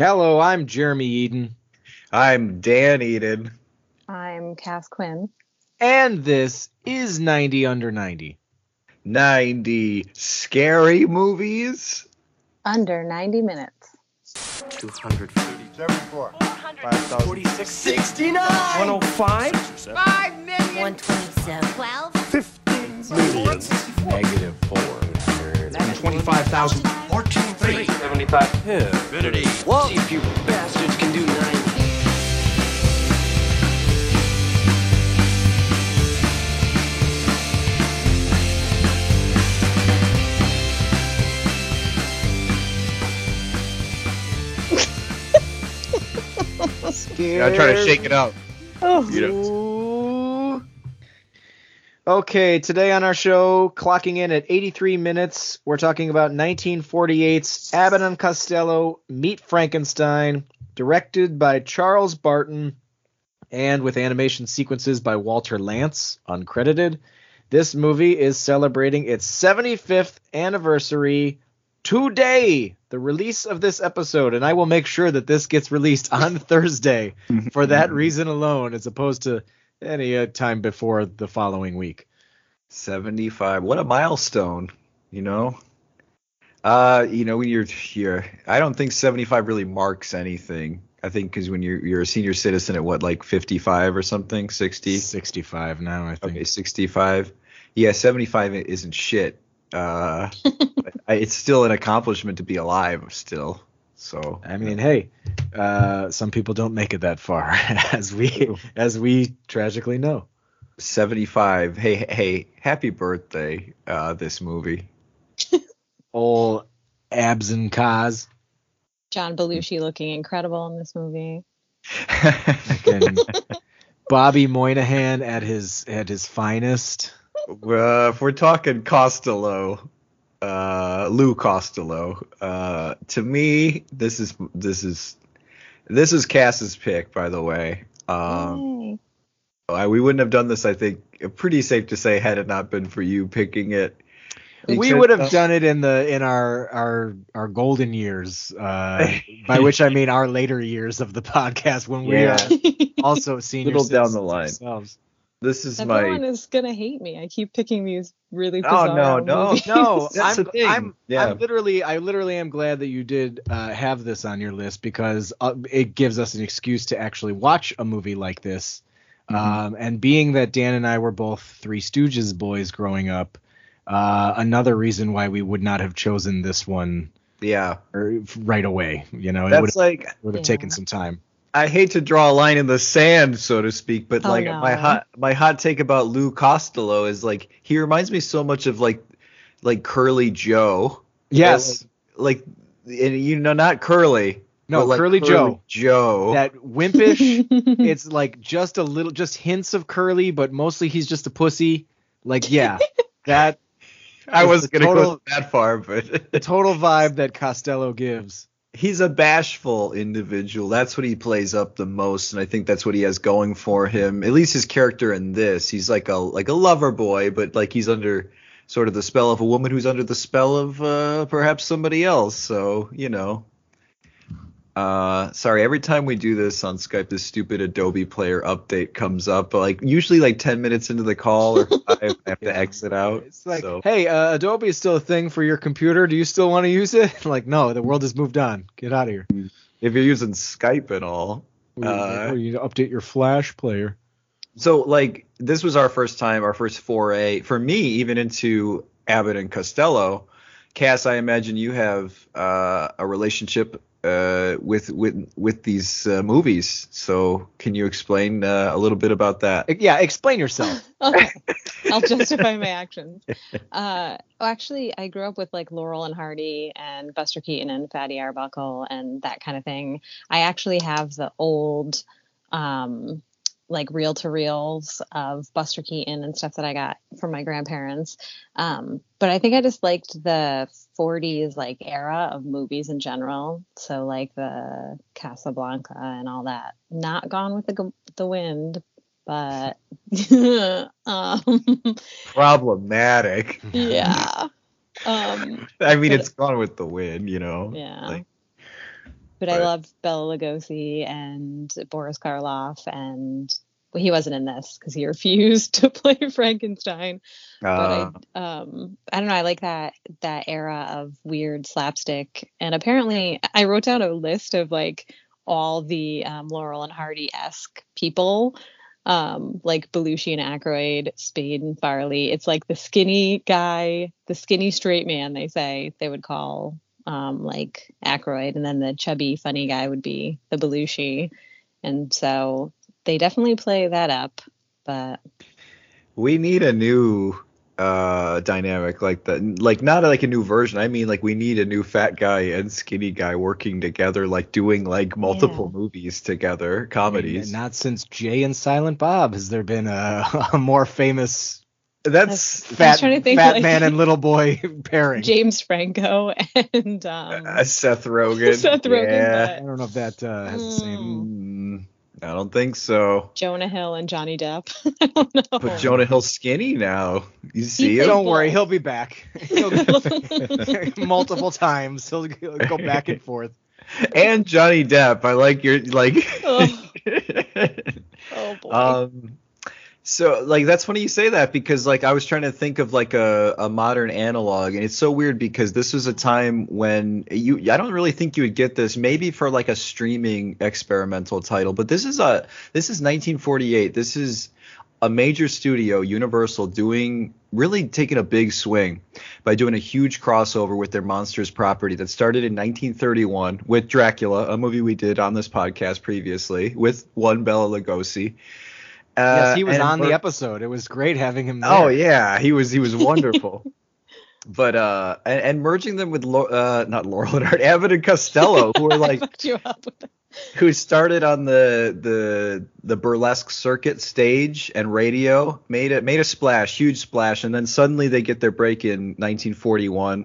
Hello, I'm Jeremy Eden, I'm Dan Eden. I'm Cass Quinn. and this is 90 Under 90. 90 scary movies. Under 90 minutes. 230. 74. 46. 69. 105. 5 million. 127. 12. Negative 400. 25,000. 14. 3. 75. Infinity. Whoa. See if you bastards can do 90. I try to shake it out. Oh, You know. Ooh. Okay, today on our show, clocking in at 83 minutes, we're talking about 1948's Abbott and Costello Meet Frankenstein, directed by Charles Barton, and with animation sequences by Walter Lantz, uncredited. This movie is celebrating its 75th anniversary today, the release of this episode, and I will make sure that this gets released on Thursday for that reason alone, as opposed to any uh, time before the following week. 75. What a milestone, you know? Uh, you know, when you're here, I don't think 75 really marks anything. I think because when you're you're a senior citizen at what, like 55 or something, 60. 65 now, I think. Okay, 65. Yeah, 75 isn't shit. Uh, it's still an accomplishment to be alive still. So I mean, hey, uh, some people don't make it that far, as we as we tragically know. 75. Hey, hey, happy birthday, uh, this movie. Old abs and cause. John Belushi looking incredible in this movie. Fucking Bobby Moynihan at his at his finest. Uh, if we're talking Costello, uh, Lou Costello, uh, to me, this is this is this is Cass's pick, by the way. Um, I, we wouldn't have done this, I think, pretty safe to say, had it not been for you picking it. we would have done it in the in our our our golden years, uh, by which I mean our later years of the podcast when we Yeah. are also senior Little down the line. ourselves. This is Everyone my. is gonna hate me. I keep picking these really Oh bizarre no, no, movies. No, That's I'm, the thing. I'm, Yeah. I'm literally, I literally am glad that you did uh, have this on your list because uh, it gives us an excuse to actually watch a movie like this. Mhm. Um, and being that Dan and I were both Three Stooges boys growing up, uh, another reason why we would not have chosen this one Yeah, er, right away. You know, it would that's like would have Yeah. taken some time. I hate to draw a line in the sand, so to speak, but Oh, like no. my hot my hot take about Lou Costello is like he reminds me so much of like like Curly Joe. Yes, Like and you know not Curly. no, but like Curly Joe. Joe. That wimpish. it's like just a little, just hints of Curly, but mostly he's just a pussy. Like, yeah, that I wasn't gonna total- go that far, but the total vibe that Costello gives. He's a bashful individual. That's what he plays up the most, and I think that's what he has going for him. At least his character in this, he's like a like a lover boy, but like he's under sort of the spell of a woman who's under the spell of uh, perhaps somebody else. So you know. Uh, sorry. Every time we do this on Skype, this stupid Adobe Player update comes up. But like usually, like ten minutes into the call, or five, I have to exit out. It's like, so. hey, uh, Adobe is still a thing for your computer. Do you still want to use it? like, no, the world has moved on. Get out of here. if you're using Skype and all, Or you, Uh, or you need to update your Flash player. so like this was our first time, our first foray for me, even into Abbott and Costello. Cass, I imagine you have uh, a relationship uh, with with with these uh, movies. So can you explain uh, a little bit about that? Yeah, explain yourself. Okay. I'll justify my actions. Uh, well, actually, I grew up with like Laurel and Hardy and Buster Keaton and Fatty Arbuckle and that kind of thing. I actually have the old, um, like reel to reels of Buster Keaton and stuff that I got from my grandparents. Um, but I think I just liked the 40s like era of movies in general. So like the Casablanca and all that. Not Gone with the the Wind, but um, Problematic. yeah. Um, I mean, But- it's gone with the wind, you know. yeah. Like, But I love Bela Lugosi and Boris Karloff, and well, he wasn't in this because he refused to play Frankenstein. Uh, But I, um, I don't know. I like that that era of weird slapstick, and apparently, I wrote down a list of like all the um, Laurel and Hardy esque people. Um, like Belushi and Aykroyd, Spade and Farley. It's like the skinny guy, the skinny straight man. They say they would call um, like Aykroyd, and then the chubby funny guy would be the Belushi. And so they definitely play that up. But we need a new uh dynamic like that like not like a new version i mean like we need a new fat guy and skinny guy working together like doing like multiple movies together comedies And not since Jay and Silent Bob has there been a, a more famous that's I fat, trying to think, fat like- man and little boy pairing. James Franco and um, uh, seth rogen Seth Rogen, yeah I don't know if that uh, has the same. Mm, i don't think so Jonah Hill and Johnny Depp. I don't know. but jonah hill's skinny now you see plays him Don't worry, he'll be back. He'll multiple times. He'll he'll go back and forth. and johnny depp i like your like Oh. oh boy. um so like that's funny you say that because like i was trying to think of like a, a modern analog and it's so weird because this was a time when you i don't really think you would get this maybe for like a streaming experimental title but this is a this is 1948 this is a major studio universal doing really taking a big swing by doing a huge crossover with their monsters property that started in 1931 with dracula a movie we did on this podcast previously with one bela lugosi yes, Uh, he was on the episode. It was great having him there. Oh yeah, he was he was wonderful. but uh, and, and merging them with Lau- uh, not Laurel and Hart, Abbott and Costello, who were like hooked you up with that. who started on the the the burlesque circuit stage and radio, made it made a splash, huge splash, and then suddenly they get their break in 1941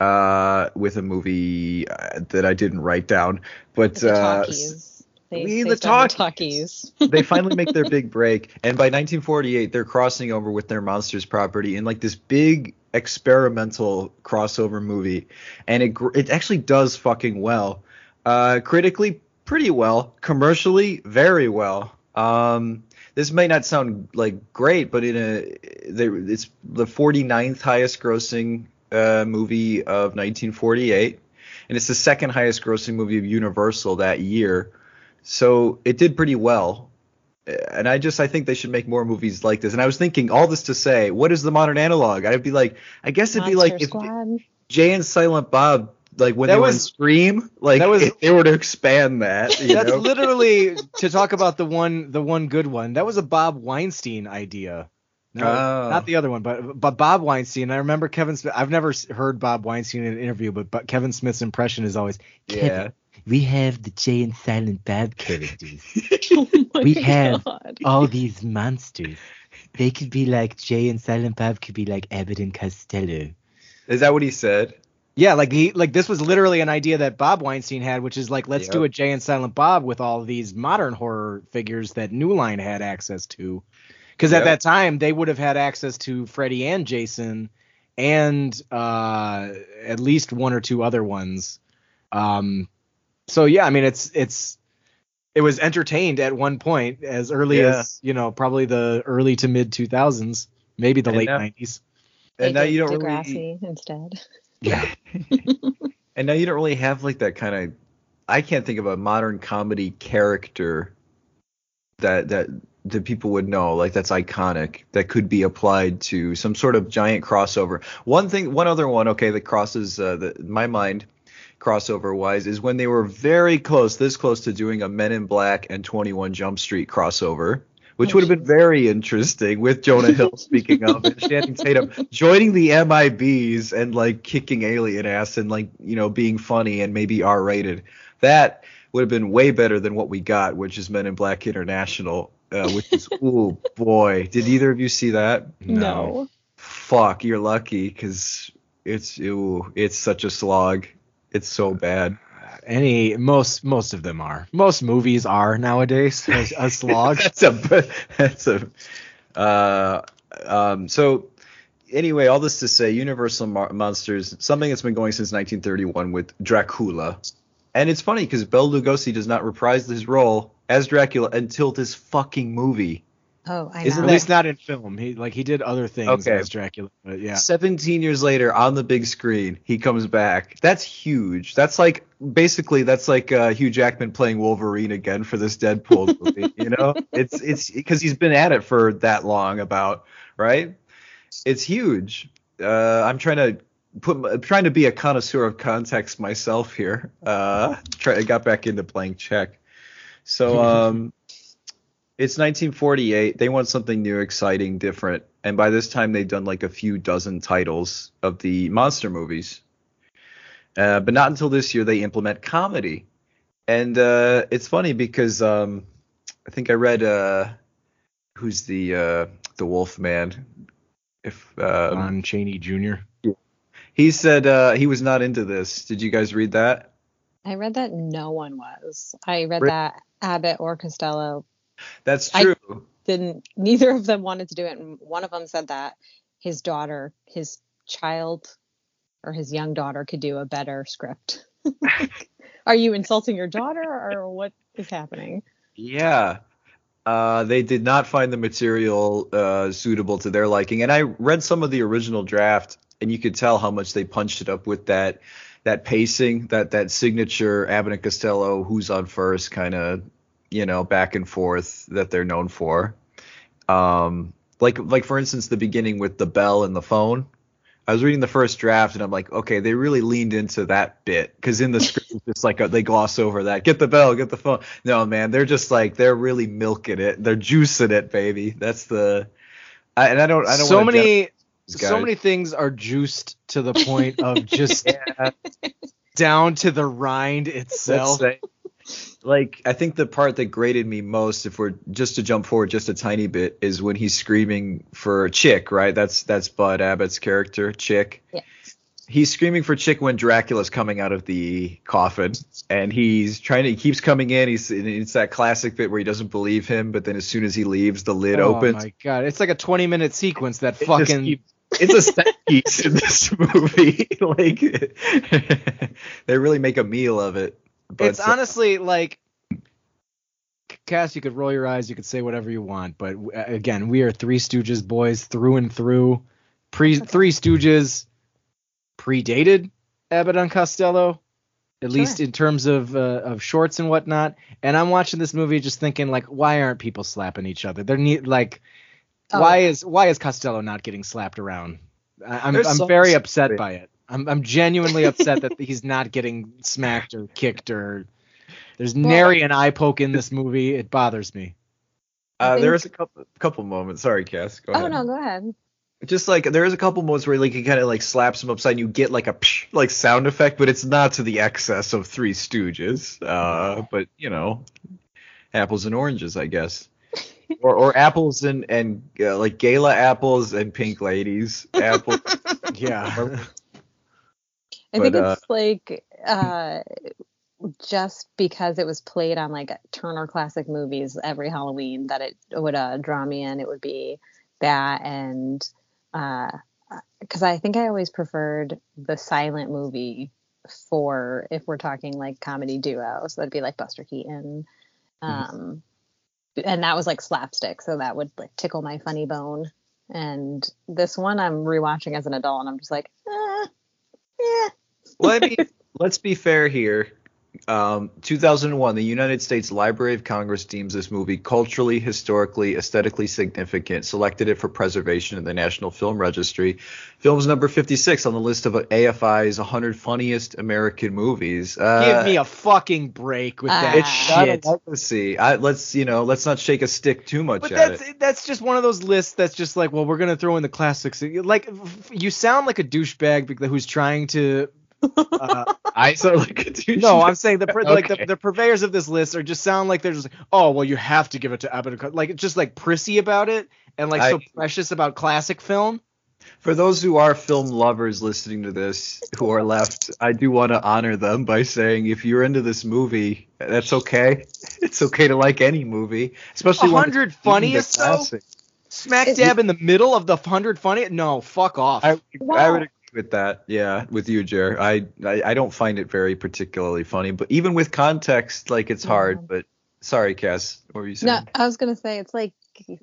uh, with a movie uh, that I didn't write down, but The uh, talkies. They, we they the Talkies. talkies. they finally make their big break and by 1948 they're crossing over with their monsters property in like this big experimental crossover movie and it it actually does fucking well uh critically pretty well commercially very well um this may not sound like great but in a there it's the 49th highest grossing uh movie of 1948 and it's the second highest grossing movie of universal that year so it did pretty well. Uh, and I just I think they should make more movies like this. And I was thinking all this to say, what is the modern analog? I'd be like, I guess it'd be Monster like if Jay and Silent Bob, like when That they were in Scream, like that was- if they were to expand that. You That's know? literally to talk about the one the one good one. That was a Bob Weinstein idea. No, Oh. not the other one, but but Bob Weinstein. I remember Kevin Smith. I've never heard Bob Weinstein in an interview, but, but Kevin Smith's impression is always yeah. We have the Jay and Silent Bob characters. Oh my We have God. all these monsters. They could be like Jay and Silent Bob could be like Abbott and Costello. Is that what he said? Yeah, like he like this was literally an idea that Bob Weinstein had, which is like let's do a Jay and Silent Bob with all these modern horror figures that New Line had access to. Because at that time they would have had access to Freddy and Jason and uh at least one or two other ones. Um so yeah, I mean it's it's it was entertained at one point as early Yeah. as, you know, probably the early to mid 2000s, maybe the And late now- 90s. And now you don't Degrassi really instead. Yeah. and now you don't really have like that kind of I can't think of a modern comedy character that that that people would know like that's iconic that could be applied to some sort of giant crossover. One thing, one other one, okay, that crosses uh, the, my mind crossover wise is when they were very close, this close to doing a Men in Black and 21 Jump Street crossover. Which Oh, would have been very interesting with Jonah Hill speaking of and Channing Tatum joining the MIBs and like kicking alien ass and like you know being funny and maybe R rated. That would have been way better than what we got, which is Men in Black International, uh, which is oh boy, did either of you see that? No. Fuck, you're lucky because it's ooh, it's such a slog. It's so bad. Any most most of them are. Most movies are nowadays a, a slog. that's a that's a uh um so anyway all this to say universal Mo- monsters something that's been going since 1931 with dracula and it's funny because Bela Lugosi does not reprise his role as Dracula until this fucking movie. Oh, I Isn't know. At least not in film. He like he did other things Okay. as Dracula, but yeah. 17 years later on the big screen, he comes back. That's huge. That's like basically that's like uh, Hugh Jackman playing Wolverine again for this Deadpool movie. You know, it's it's because he's been at it for that long. About right? It's huge. Uh, I'm trying to put I'm trying to be a connoisseur of context myself here. Uh, try I got back into playing check. So um. It's 1948. They want something new, exciting, different. And by this time, they've done like a few dozen titles of the monster movies. Uh, but not until this year they implement comedy. And uh, it's funny because um, I think I read uh, who's the uh, the Wolf Man. If um, Lon Chaney Jr. he said uh, he was not into this. Did you guys read that? I read that no one was. I read Re- that Abbott or Costello That's I- true. didn't. Neither of them wanted to do it. And one of them said that his daughter, his child, or his young daughter could do a better script. Are you insulting your daughter, or what is happening? Yeah. Uh, they did not find the material uh, suitable to their liking, and I read some of the original draft, and you could tell how much they punched it up with that that pacing, that that signature Abbott and Costello, who's on first, kind of you know back and forth that they're known for. Um, like like for instance, the beginning with the bell and the phone. I was reading the first draft and I'm like, okay, they really leaned into that bit because in the script it's just like uh they gloss over that. Get the bell, get the phone. No, man, they're just like they're really milking it. They're juicing it, baby. That's the. I, and I don't. I don't. so many these so many things are juiced to the point of just Yeah, down to the rind let's itself. say. Like I think the part that grated me most, if we're just to jump forward just a tiny bit, is when he's screaming for Chick. Right? That's that's Bud Abbott's character, Chick. Yes. he's screaming for Chick when Dracula's coming out of the coffin, and he's trying to. He keeps coming in. He's it's that classic bit where he doesn't believe him, but then as soon as he leaves, the lid oh opens. Oh my god, it's like a 20 minute sequence that It fucking it's a set piece in this movie. like they really make a meal of it. But it's honestly like Cass, you could roll your eyes, you could say whatever you want, but again, we are Three Stooges boys through and through. Pre. Three Stooges predated Abbott and Costello, at least in terms of uh, of shorts and whatnot. And I'm watching this movie just thinking like, why aren't people slapping each other? They're ne- like, Oh, why yeah. is why is Costello not getting slapped around? I, I'm There's I'm so very upset by it. I'm I'm genuinely upset that he's not getting smacked or kicked or there's nary an eye poke in this movie. It bothers me. uh, there think- is a couple couple moments. Sorry, Cass. Go Oh ahead. no, go ahead. just like there is a couple moments where like he kind of like slaps him upside and you get like a psh, like sound effect but it's not to the excess of three stooges uh but you know apples and oranges i guess or or apples and and uh, like gala apples and pink ladies apple Yeah. I think But, uh, it's like uh, just because it was played on like Turner Classic Movies every Halloween that it would uh, draw me in. It would be that and because I think I always preferred the silent movie for if we're talking like comedy duo. So that'd be like Buster Keaton. Um, and that was like slapstick, so that would like tickle my funny bone. And this one I'm rewatching as an adult, and I'm just like, eh, eh. Well, I mean, let's be fair here. Um, 2001, the United States Library of Congress deems this movie culturally, historically, aesthetically significant, selected it for preservation in the National Film Registry. Film's number 56 on the list of AFI's 100 funniest American movies. Uh, Give me a fucking break with that it's shit. legacy. I, let's you know, let's not shake a stick too much But at that's it. that's just one of those lists that's just like, well, we're gonna throw in the classics. Like, you sound like a douchebag who's trying to. Uh, I sound like no, I'm saying the pur- like the, the purveyors of this list are just sound like they're just like, oh, well, you have to give it to Abbott and Co-" like it's just like prissy about it and like so precious about classic film. For those who are film lovers listening to this, who are left, I do want to honor them by saying if you're into this movie, that's okay. It's okay to like any movie, especially 100 deemed funniest, though? Smack dab in the middle of the hundred funny. No, fuck off. I, I would agree with that. Yeah, with you, Jer. I, I I don't find it very particularly funny, but even with context, like it's hard. Yeah. But sorry, Cass, what were you saying? No. I was gonna say it's like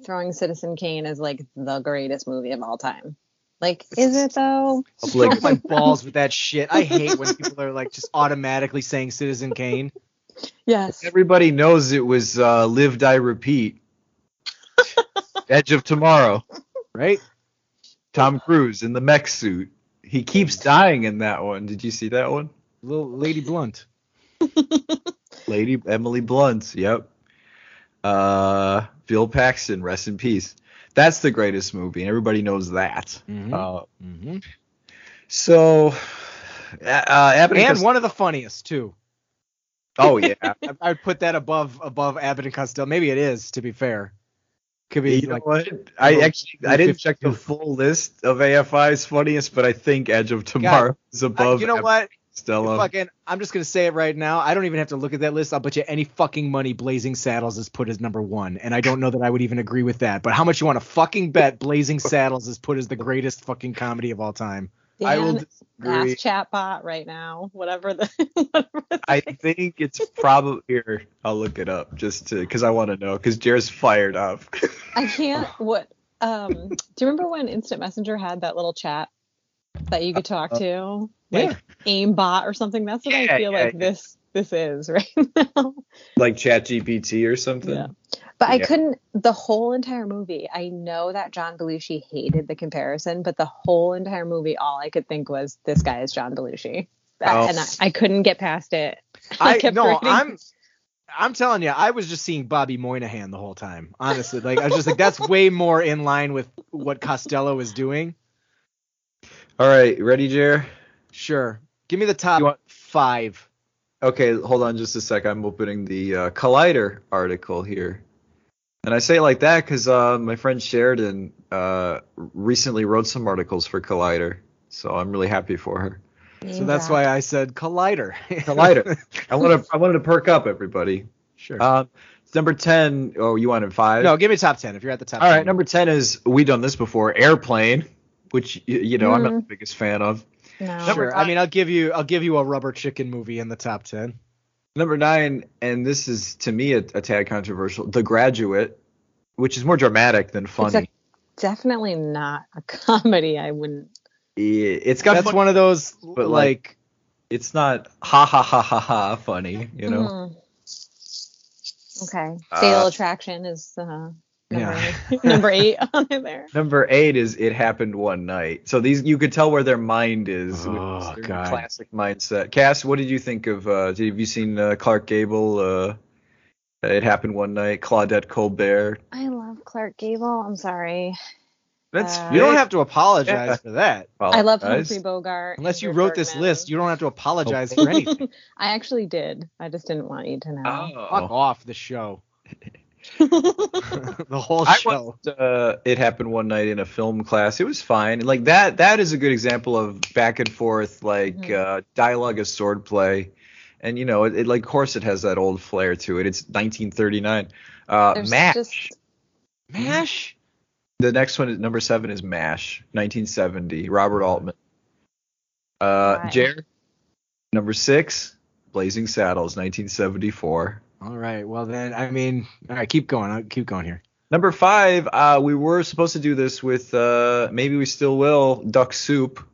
throwing Citizen Kane as like the greatest movie of all time. Like, is it though? Like- Off my balls with that shit. I hate when people are like just automatically saying Citizen Kane. Yes. Everybody knows it was uh, Live, Die, Repeat. Edge of Tomorrow. Right? Tom Cruise in the mech suit. He keeps dying in that one. Did you see that one? Little Lady Blunt. Lady Emily Blunt. Yep. Uh, Bill Paxton. Rest in peace. That's the greatest movie, and everybody knows that. Mhm. Uh, hmm so, uh, Abbott and And one of the funniest too. Oh yeah. I, I would put that above above Abbott and Costello. Maybe it is, to be fair. Could be You know what? I actually I didn't check the full list of AFI's funniest, but I think Edge of Tomorrow is I- above. you know what? Costello. Fucking, I'm just gonna say it right now. I don't even have to look at that list. I'll bet you any fucking money Blazing Saddles is put as number one, and I don't know that I would even agree with that. But how much you want to fucking bet Blazing Saddles is put as the greatest fucking comedy of all time? I will disagree. chatbot right now. Whatever the. whatever the I think it's probably here. I'll look it up just to because I want to know because Jared's fired up. I can't. What? Um. Do you remember when Instant Messenger had that little chat that you could talk to, like Yeah. aimbot or something? That's what Yeah, I feel yeah, like this this is right now. like Chat GPT or something. Yeah. But I couldn't the whole entire movie. I know that John Belushi hated the comparison, but the whole entire movie, all I could think was this guy is John Belushi, Oh. and I, I couldn't get past it. I kept no, reading. I'm I'm telling you, I was just seeing Bobby Moynihan the whole time. Honestly, like I was just like, that's way more in line with what Costello is doing. All right, ready, Jer? Sure, give me the top want- five. Okay, hold on just a sec. I'm opening the uh, Collider article here. And I say it like that because uh, my friend Sheridan uh, recently wrote some articles for Collider. So I'm really happy for her. So that's why I said Collider. Collider. I want to I wanted to perk up everybody. sure. Um, number 10. Oh, you wanted five? no, give me top ten if you're at the top. All 10. right, number 10 is we've done this before, Airplane, which y- you know I'm not the Mm. biggest fan of. No. Sure. I mean, I'll give you I'll give you a rubber chicken movie in the top ten. Number 9, and this is to me a, a tad controversial, The Graduate, which is more dramatic than It's funny. a, definitely not a comedy. I wouldn't. Yeah, it's got That's fun- one of those but, like, like, it's not ha ha ha ha ha funny, you know. Mm. Okay. Uh, Attraction is uh, number, Yeah. number eight on there. Number eight is it happened one night. So these you could tell where their mind is. Oh, their God. Classic mindset. Cass, what did you think of? Uh, have you seen uh, Clark Gable? Uh, it happened one night. Claudette Colbert. I love Clark Gable. I'm sorry. That's Uh, you don't have to apologize Yeah. for that. I love Apologize. Humphrey Bogart. Unless you Ingrid wrote this Bergman. list, you don't have to apologize for anything. I actually did. I just didn't want you to know. Fuck Oh. off the show. the whole I show. watched uh, it happened one night in a film class. It was fine. And like that that is a good example of back and forth like Mhm. uh, dialogue as swordplay. And you know, it, it like of course it has that old flair to it. It's 1939. Uh, Mash. just- Mash. The next one is number seven is Mash, 1970, Robert Altman. Uh, Why? Jer, number six, Blazing Saddles, 1974. All right. Well then, I mean, all right, keep going. I'll keep going here. Number five, uh, we were supposed to do this with, uh, maybe we still will, Duck Soup.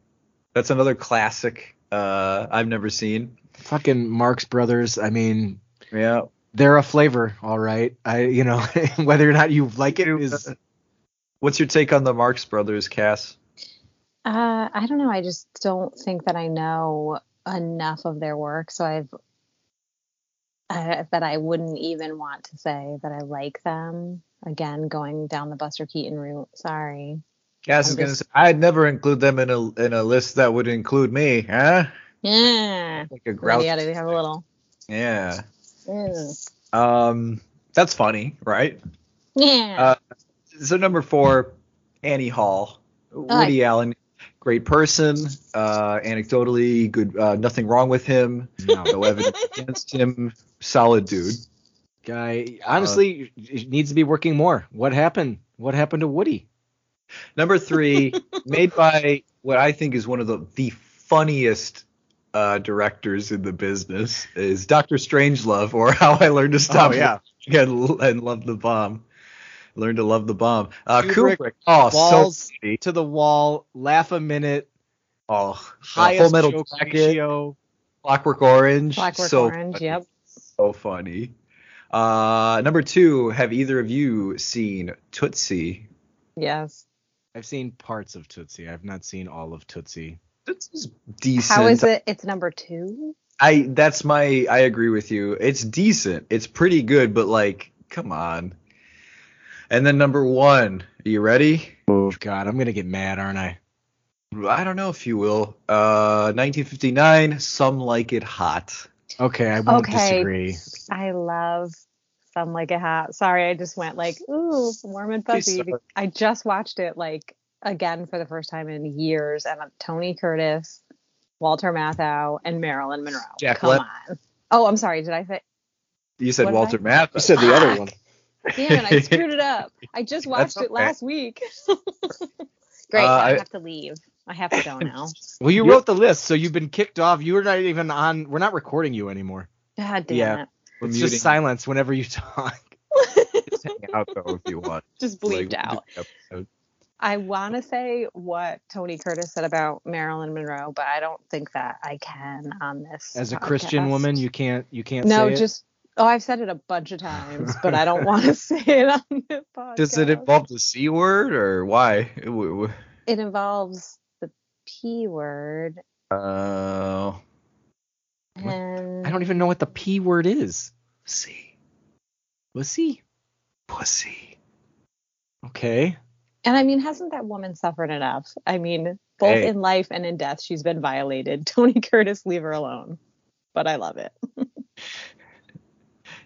That's another classic uh, I've never seen. Fucking Marx Brothers. I mean, Yeah. they're a flavor, all right. I, you know, whether or not you like it is. What's your take on the Marx Brothers, Cass? Uh, I don't know. I just don't think that I know enough of their work, so I've uh, that I wouldn't even want to say that I like them. Again, going down the Buster Keaton route. Sorry. I'm is gonna say, I'd never include them in a in a list that would include me, huh? Yeah. Like a grouch. gotta have a little. Yeah. Mm. Um, that's funny, right? Yeah. Uh, So number four, Annie Hall, Woody Allen, great person. Uh, anecdotally, good. Uh, nothing wrong with him. No, No evidence against him. Solid dude. guy. Honestly, it needs to be working more. What happened? What happened to Woody? Number three, made by what I think is one of the the funniest uh, directors in the business is Doctor Strangelove, or How I Learned to Stop Oh, yeah. and, and Love the Bomb. Learn to love the bomb. Uh, Kubrick, Kubrick. Oh, balls so to the wall, laugh a minute, Oh, highest Full Metal joke Jacket, ratio. Clockwork Orange. Clockwork so Orange. funny. Yep. So funny. Uh, number two. Have either of you seen Tootsie? Yes. I've seen parts of Tootsie. I've not seen all of Tootsie. Tootsie's decent. How is it? It's number two. I that's my I agree with you. It's decent. It's pretty good, but like, come on. And then number one, are you ready? Oh God, I'm gonna get mad, aren't I? I don't know if you will. Uh, 1959. Some like it hot. Okay, I won't Okay. disagree. I love Some Like It Hot. Sorry, I just went like, ooh, warm and fuzzy. sorry. I just watched it like again for the first time in years, and Tony Curtis, Walter Matthau, and Marilyn Monroe. Jack Come Lemmon. on. Oh, I'm sorry. Did I say? You said What Walter I- Matthau. You said the other one. Damn it! I screwed it up. I just watched That's it last week. Great. Uh, I I- have to leave. I have to go now. Well, you Yep. wrote the list, so you've been kicked off. You were not even on. We're not recording you anymore. God damn Yeah. it. We're It's muting just silence whenever you talk. Just hang out though if you want. Just Like, bleeped out. episode. I want to say what Tony Curtis said about Marilyn Monroe, but I don't think that I can on this. As a Christian woman, you can't. You can't. no, say it? just oh, I've said it a bunch of times, but I don't want to say it on the podcast. Does it involve the c word or why? It w- w- It involves the p word, Uh, and I don't even know what the p word is. see, Pussy. pussy. Okay. and I mean, hasn't that woman suffered enough? I mean, both Hey. in life and in death, she's been violated. Tony Curtis, leave her alone. But I love it.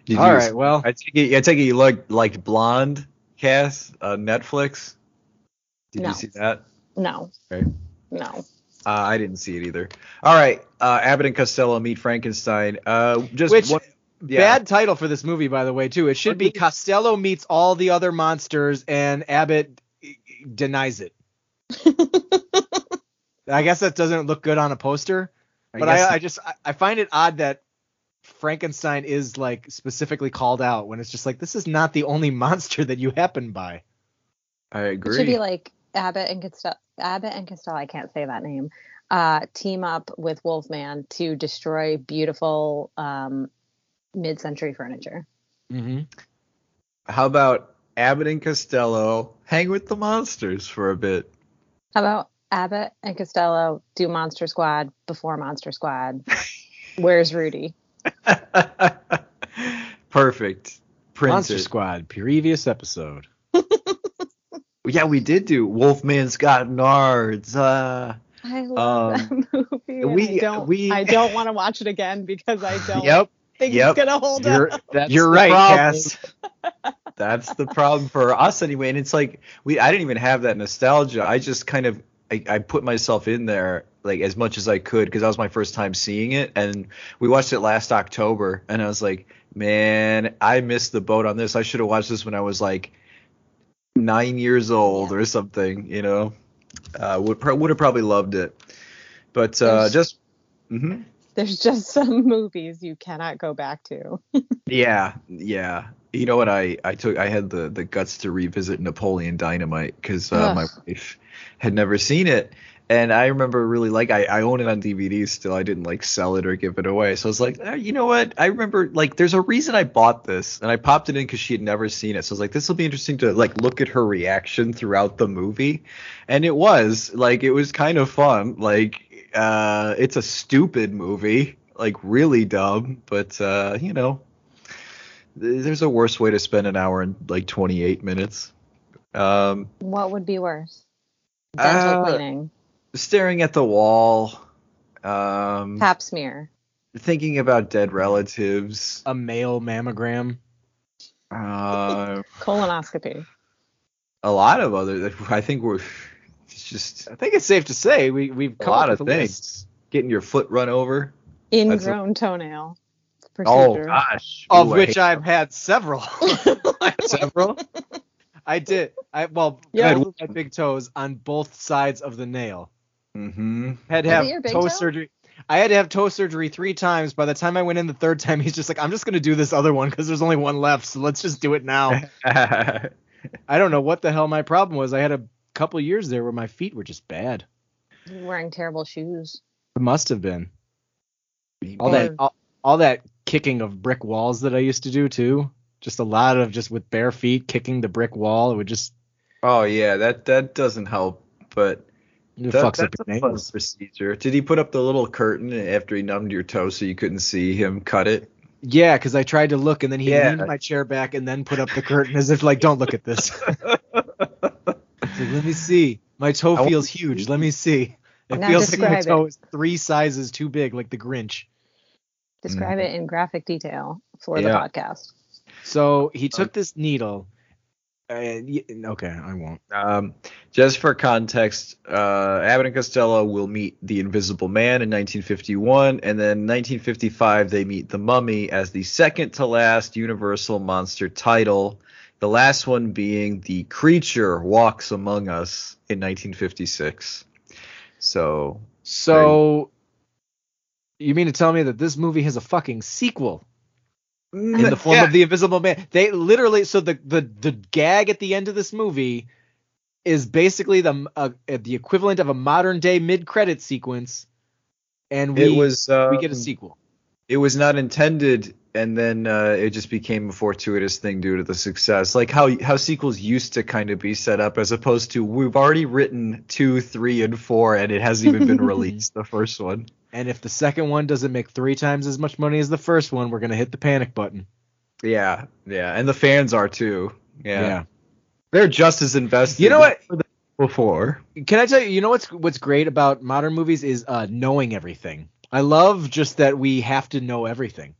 Did All you- right. Well, I take it. I take it you liked liked Blonde, Cass, uh, Netflix. Did No. you see that? No, Okay. no. Uh, I didn't see it either. All right, uh, Abbott and Costello meet Frankenstein. Uh, just Which- one, yeah. bad title for this movie, by the way, too. It should be Costello meets all the other monsters, and Abbott denies it. I guess that doesn't look good on a poster. But guess- I, I just I- I find it odd that Frankenstein is like specifically called out when it's just like this is not the only monster that you happen by. I It agree. should be like Abbott and Costello. Abbott and Costello. I can't say that name. Uh, team up with Wolfman to destroy beautiful um, mid-century furniture. Mm-hmm. How about Abbott and Costello hang with the monsters for a bit? How about Abbott and Costello do Monster Squad before Monster Squad? Where's Rudy? Perfect. Printed. Monster Squad, previous episode. Yeah, we did do Wolfman's Got Nards. Uh, I love Um, that movie. we- I don't. we- I don't want to watch it again because I don't yep. think yep. it's gonna hold You're, up. That's you're right, problem. Cass. That's the problem for us anyway. And it's like we I didn't even have that nostalgia. I just kind of I, I put myself in there like as much as I could because that was my first time seeing it. And we watched it last October, and I was like, man, I missed the boat on this. I should have watched this when I was like nine years old Yeah. or something. You know, uh, would pro- would have probably loved it. But uh, There's- just. mhm. There's just some movies you cannot go back to. Yeah, yeah. You know what? I I took I had the the guts to revisit Napoleon Dynamite because uh, my wife had never seen it, and I remember really like I I own it on DVD still. I didn't like sell it or give it away, so I was like, "Ah, you know what? I remember like there's a reason I bought this, and I popped it in because she had never seen it. So I was like, this will be interesting to like look at her reaction throughout the movie, and it was like it was kind of fun. Like uh, it's a stupid movie, like really dumb, but uh, you know there's a worse way to spend an hour and like 28 minutes. Um, What would be worse? Dental Uh, cleaning, staring at the wall, um, pap smear. thinking about dead relatives. A male mammogram. Uh, colonoscopy. a lot of other. I think we're it's just I think it's safe to say we we've a come lot of a things. list. Getting your foot run over. Ingrown toenail Procedure. Oh procedure. gosh. of Ooh, I which I've had several. several. I did. I well, Yeah. both of my big toes on both sides of the nail. Mm-hmm. Had to have it your big toe toe? surgery. I had to have toe surgery three times. By the time I went in the third time, he's just like, I'm just gonna do this other one because there's only one left, so let's just do it now. I don't know what the hell my problem was. I had a couple years there where my feet were just bad. Wearing terrible shoes. It must have been all Or- that all, all that kicking of brick walls that I used to do too. Just a lot of just with bare feet kicking the brick wall. It would just oh yeah, that that doesn't help, but it that, fucks up that's your a fun procedure. Did he put up the little curtain after he numbed your toe so you couldn't see him cut it? Yeah, because I tried to look and then he Yeah. leaned my chair back and then put up the curtain as if like, don't look at this. It's like, let me see. My toe I feels huge. Let me see. It Now feels like my toe it. is three sizes too big, like the Grinch. Describe mm. it in graphic detail for the podcast. So he took this needle. Uh, okay, I won't. Um, just for context, uh, Abbott and Costello will meet the Invisible Man in 1951, and then 1955 they meet the Mummy as the second to last Universal monster title. The last one being the Creature Walks Among Us in 1956. So So you mean to tell me that this movie has a fucking sequel in the form Yeah. of the Invisible Man? They literally. So the the the gag at the end of this movie is basically the uh, the equivalent of a modern day mid credit sequence, and we it was uh, we get a sequel. it was not intended and then uh, it just became a fortuitous thing due to the success like how how sequels used to kind of be set up as opposed to we've already written two three and four and it hasn't even been released the first one And if the second one doesn't make three times as much money as the first one, we're gonna hit the panic button. yeah yeah and the fans are too yeah, yeah. they're just as invested You know what? before Can I tell you? You know what's what's great about modern movies is uh, knowing everything. I love just that we have to know everything.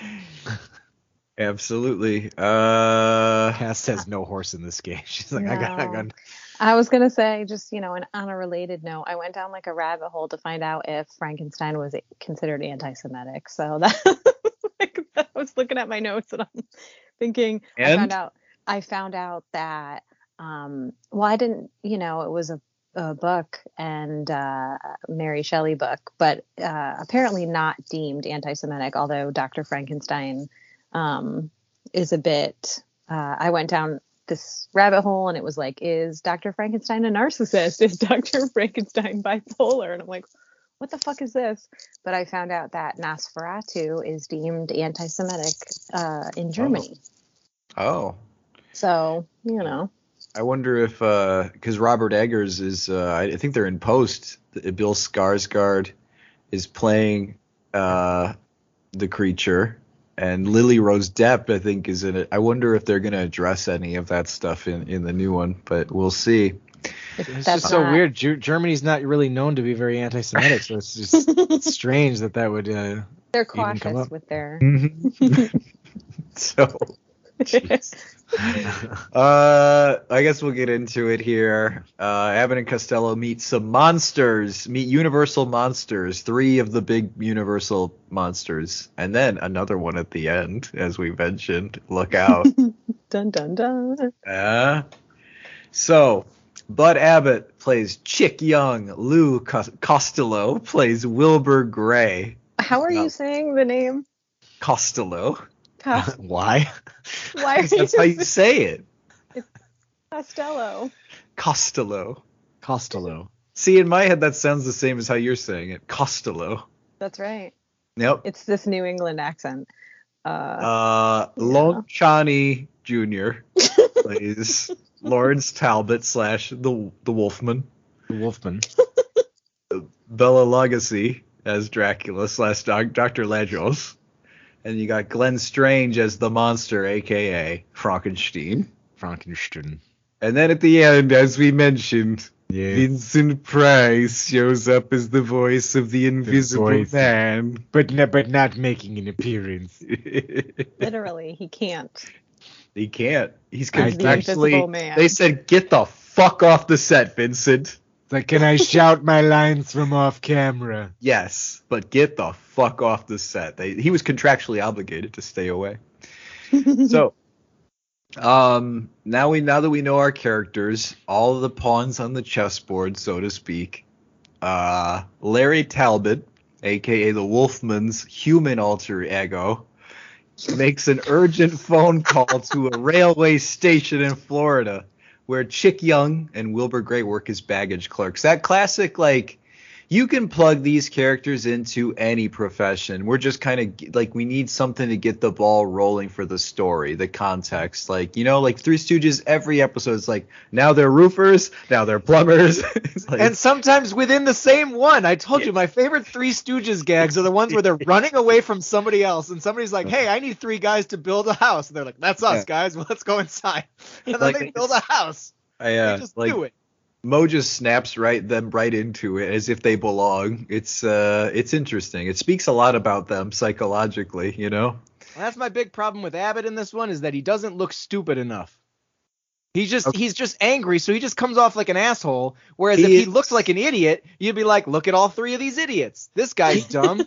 absolutely uh Cass has no horse in this game. She's like, I got, I No. got. I was gonna say, just you know, and on a related note, I went down like a rabbit hole to find out if Frankenstein was considered anti-Semitic. So that, like, I was looking at my notes and I'm thinking, I And? found out, I found out that, um, well, I didn't, you know, it was a, a book and uh, Mary Shelley book, but uh, apparently not deemed anti-Semitic. Although Dr. Frankenstein um, is a bit. Uh, I went down this rabbit hole and it was like, is Dr. Frankenstein a narcissist? Is Dr. Frankenstein bipolar? And I'm like, what the fuck is this? But I found out that Nosferatu is deemed anti-Semitic uh, in Germany. oh So you know, I wonder if because Robert Eggers is, uh, I think they're in post. Uh, Bill Skarsgård is playing uh, the creature, and Lily Rose Depp, I think, is in it. I wonder if they're going to address any of that stuff in in the new one, but we'll see. if It's that's just so weird. Ger- Germany's not really known to be very anti-Semitic, so it's just strange that that would. Uh, They're even come cautious up. with their. so. Uh, I guess we'll get into it here. Uh, Abbott and Costello meet some monsters, meet Universal monsters, three of the big Universal monsters, and then another one at the end, as we mentioned. Look out. dun dun dun. uh, so, Bud Abbott plays Chick Young. Lou Cos- Costello plays Wilbur Gray. How are you saying the name? Costello. Cos- why? Why are you how you say it. Costello? Costello. Costello. See, in my head, that sounds the same as how you're saying it. Costello. That's right. Yep. It's this New England accent. Uh, Uh, Yeah. Lon Chaney Jr. plays Lawrence Talbot slash the the Wolfman. The Wolfman. Bela Lugosi as Dracula slash Doc- Dr. Lejos. And you got Glenn Strange as the monster, aka Frankenstein. Frankenstein. And then at the end, as we mentioned, Yeah. Vincent Price shows up as the voice of the Invisible voice. Man. But no, but not making an appearance. literally, he can't. he can't. He's I The actually. Man. They said, "Get the fuck off the set, Vincent." It's like, can I shout my lines from off camera? Yes, but get the fuck off the set. They, he was contractually obligated to stay away. so, Um, now we now that we know our characters, all the pawns on the chessboard, so to speak. Uh, Larry Talbot, aka the Wolfman's human alter ego, makes an urgent phone call to a railway station in Florida, where Chick Young and Wilbur Grey work as baggage clerks. That classic like you can plug these characters into any profession. We're just kind of like we need something to get the ball rolling for the story, the context. Like you know, like Three Stooges. Every episode is like now they're roofers, now they're plumbers. like, and sometimes within the same one. I told you my favorite Three Stooges gags are the ones where they're running away from somebody else, and somebody's like, "Hey, I need three guys to build a house," and they're like, "That's us, Yeah. guys. Well, let's go inside." And then Like, they build a house. I, They uh, just like do it. Moe just snaps right them right into it as if they belong. It's uh, it's interesting. It speaks a lot about them psychologically, you know. And that's my big problem with Abbott in this one is that he doesn't look stupid enough. He's just Okay. he's just angry, so he just comes off like an asshole. Whereas He if he is- looks like an idiot, you'd be like, look at all three of these idiots. This guy's dumb.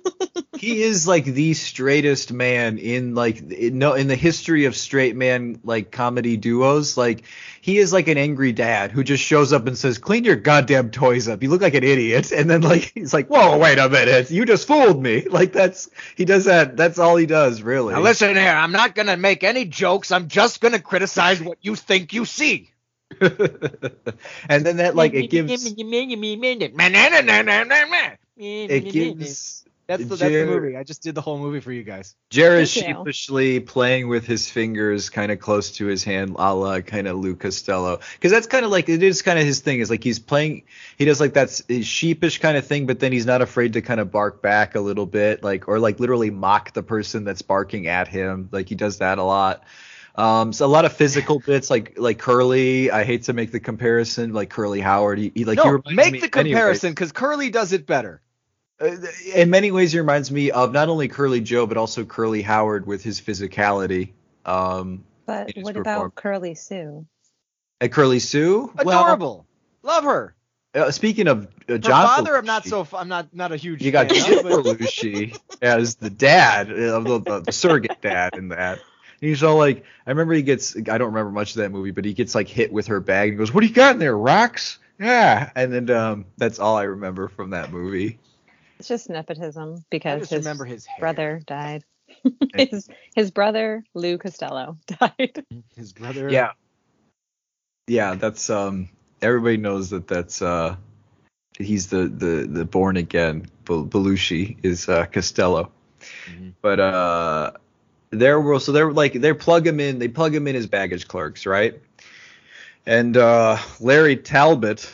he is like the straightest man in like in, no in the history of straight man like comedy duos like he is like an angry dad who just shows up and says clean your goddamn toys up. You look like an idiot. And then like he's like whoa wait a minute. You just fooled me. Like that's he does that. That's all he does really. Now listen here, I'm not gonna make any jokes. I'm just gonna criticize what you think you see. and then that like it gives it it gives That's the, that's the movie. I just did the whole movie for you guys. Jared is sheepishly playing with his fingers kind of close to his hand, a la kind of Lou Costello. Because that's kind of like, it is kind of his thing. Is like he's playing, he does like that's his sheepish kind of thing, but then he's not afraid to kind of bark back a little bit, like, or like literally mock the person that's barking at him. Like he does that a lot. Um, so a lot of physical bits, like like Curly. I hate to make the comparison, like Curly Howard. He, he like no, reminds make me- the comparison because Curly does it better. Uh, in many ways, he reminds me of not only Curly Joe but also Curly Howard with his physicality. Um, But It is what about Curly Sue? and Curly Sue, Adorable. Love her. Uh, speaking of uh, Her John, father, I'm not so. f- I'm not not a huge. You got fan Jim of, but- Belushi as the dad, uh, the, the, the surrogate dad in that. And he's all like, I remember he gets, I don't remember much of that movie, but he gets like hit with her bag and goes, "What do you got in there, rocks?" Yeah, and then um, that's all I remember from that movie. It's just nepotism because just his remember his hair. brother died. his his brother Lou Costello died. His brother. Yeah. Yeah, that's um everybody knows that that's uh he's the the the born again Belushi is uh Costello. Mhm. But uh there were so they're like they plug him in, they plug him in as baggage clerks, right? And uh Larry Talbot,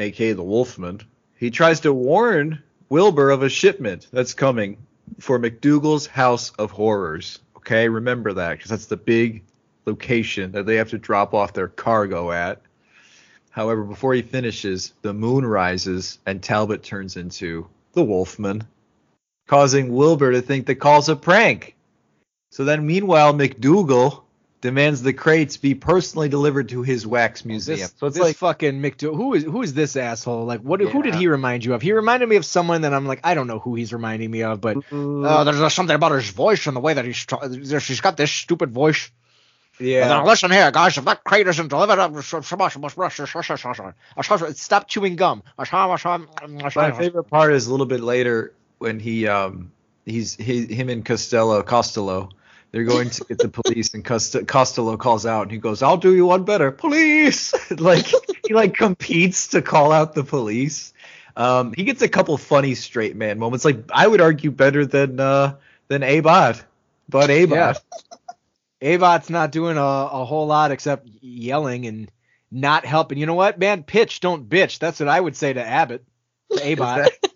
aka the Wolfman, he tries to warn Wilbur of a shipment that's coming for McDougal's House of Horrors. Okay, remember that because that's the big location that they have to drop off their cargo at. However, before he finishes, the moon rises and Talbot turns into the Wolfman, causing Wilbur to think the call's a prank. So then, meanwhile, McDougal demands the crates be personally delivered to his wax museum. This, so it's this like fucking McDo. Who is who is this asshole? Like, what? Who did he remind you of? He reminded me of someone that I'm like, I don't know who he's reminding me of, but uh, there's uh, something about his voice and the way that he's. She's got this stupid voice. yeah. Now listen here, guys. If that crate isn't delivered, up, stop chewing gum. My favorite part is a little bit later when he um he's he, him and Costello Costello they're going to get the police and Cost- Costello calls out and he goes I'll do you one better police like he like competes to call out the police um he gets a couple funny straight man moments like I would argue better than uh than Abot but Abot Yeah. Avot's not doing a, a whole lot except yelling and not helping. You know what, man? Pitch, don't bitch. That's what I would say to Abbott. To Abot.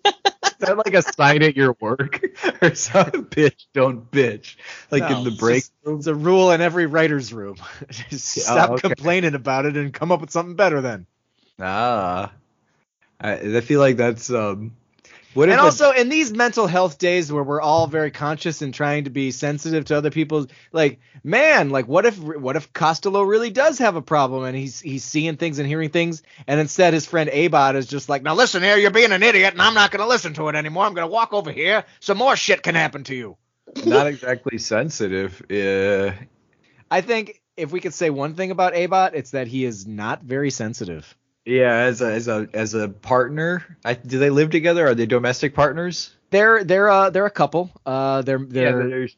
Is that like a sign at your work or something? Bitch, don't bitch. Like No, in the break just- It's a rule in every writer's room. Just Yeah, Stop okay. complaining about it and come up with something better then. Ah, I, I feel like that's um. And also in these mental health days where we're all very conscious and trying to be sensitive to other people's like man like what if what if Costello really does have a problem and he's he's seeing things and hearing things and instead his friend Abot is just like now listen here you're being an idiot and I'm not going to listen to it anymore I'm going to walk over here some more shit can happen to you not exactly sensitive. Uh, I think if we could say one thing about Abot, it's that he is not very sensitive. Yeah, as a as a as a partner, I, do they live together? Are they domestic partners? They're they're uh they're a couple. Uh, they're they're there's-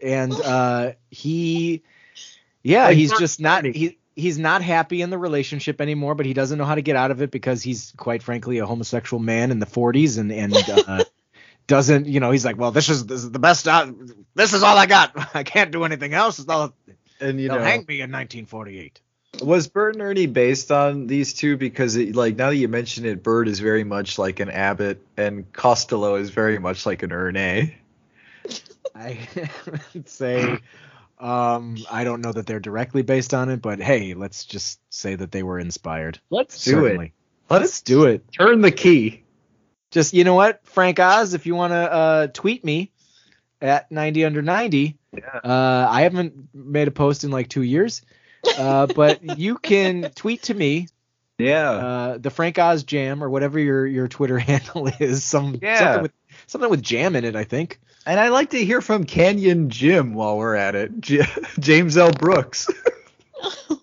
and uh he yeah Like, he's just not he he's not happy in the relationship anymore but he doesn't know how to get out of it because he's quite frankly a homosexual man in the 40s and and uh doesn't you know he's like well this is this is the best uh, this is all i got i can't do anything else it's all, and you they'll know, hang me in 1948 was Bert and Ernie based on these two? Because it, like now that you mention it, Bert is very much like an Abbott, and Costello is very much like an Ernie. i would say um i don't know that they're directly based on it but hey let's just say that they were inspired Let's do it. Let let's us do it turn the key. just you know what frank oz if you want to uh, tweet me at 90 under 90 Yeah. uh, i haven't made a post in like two years uh, but you can tweet to me Yeah. uh, the frank oz jam or whatever your your twitter handle is some Yeah. something with something with jam in it i think and I'd like to hear from Canyon Jim while we're at it. J- James L. Brooks.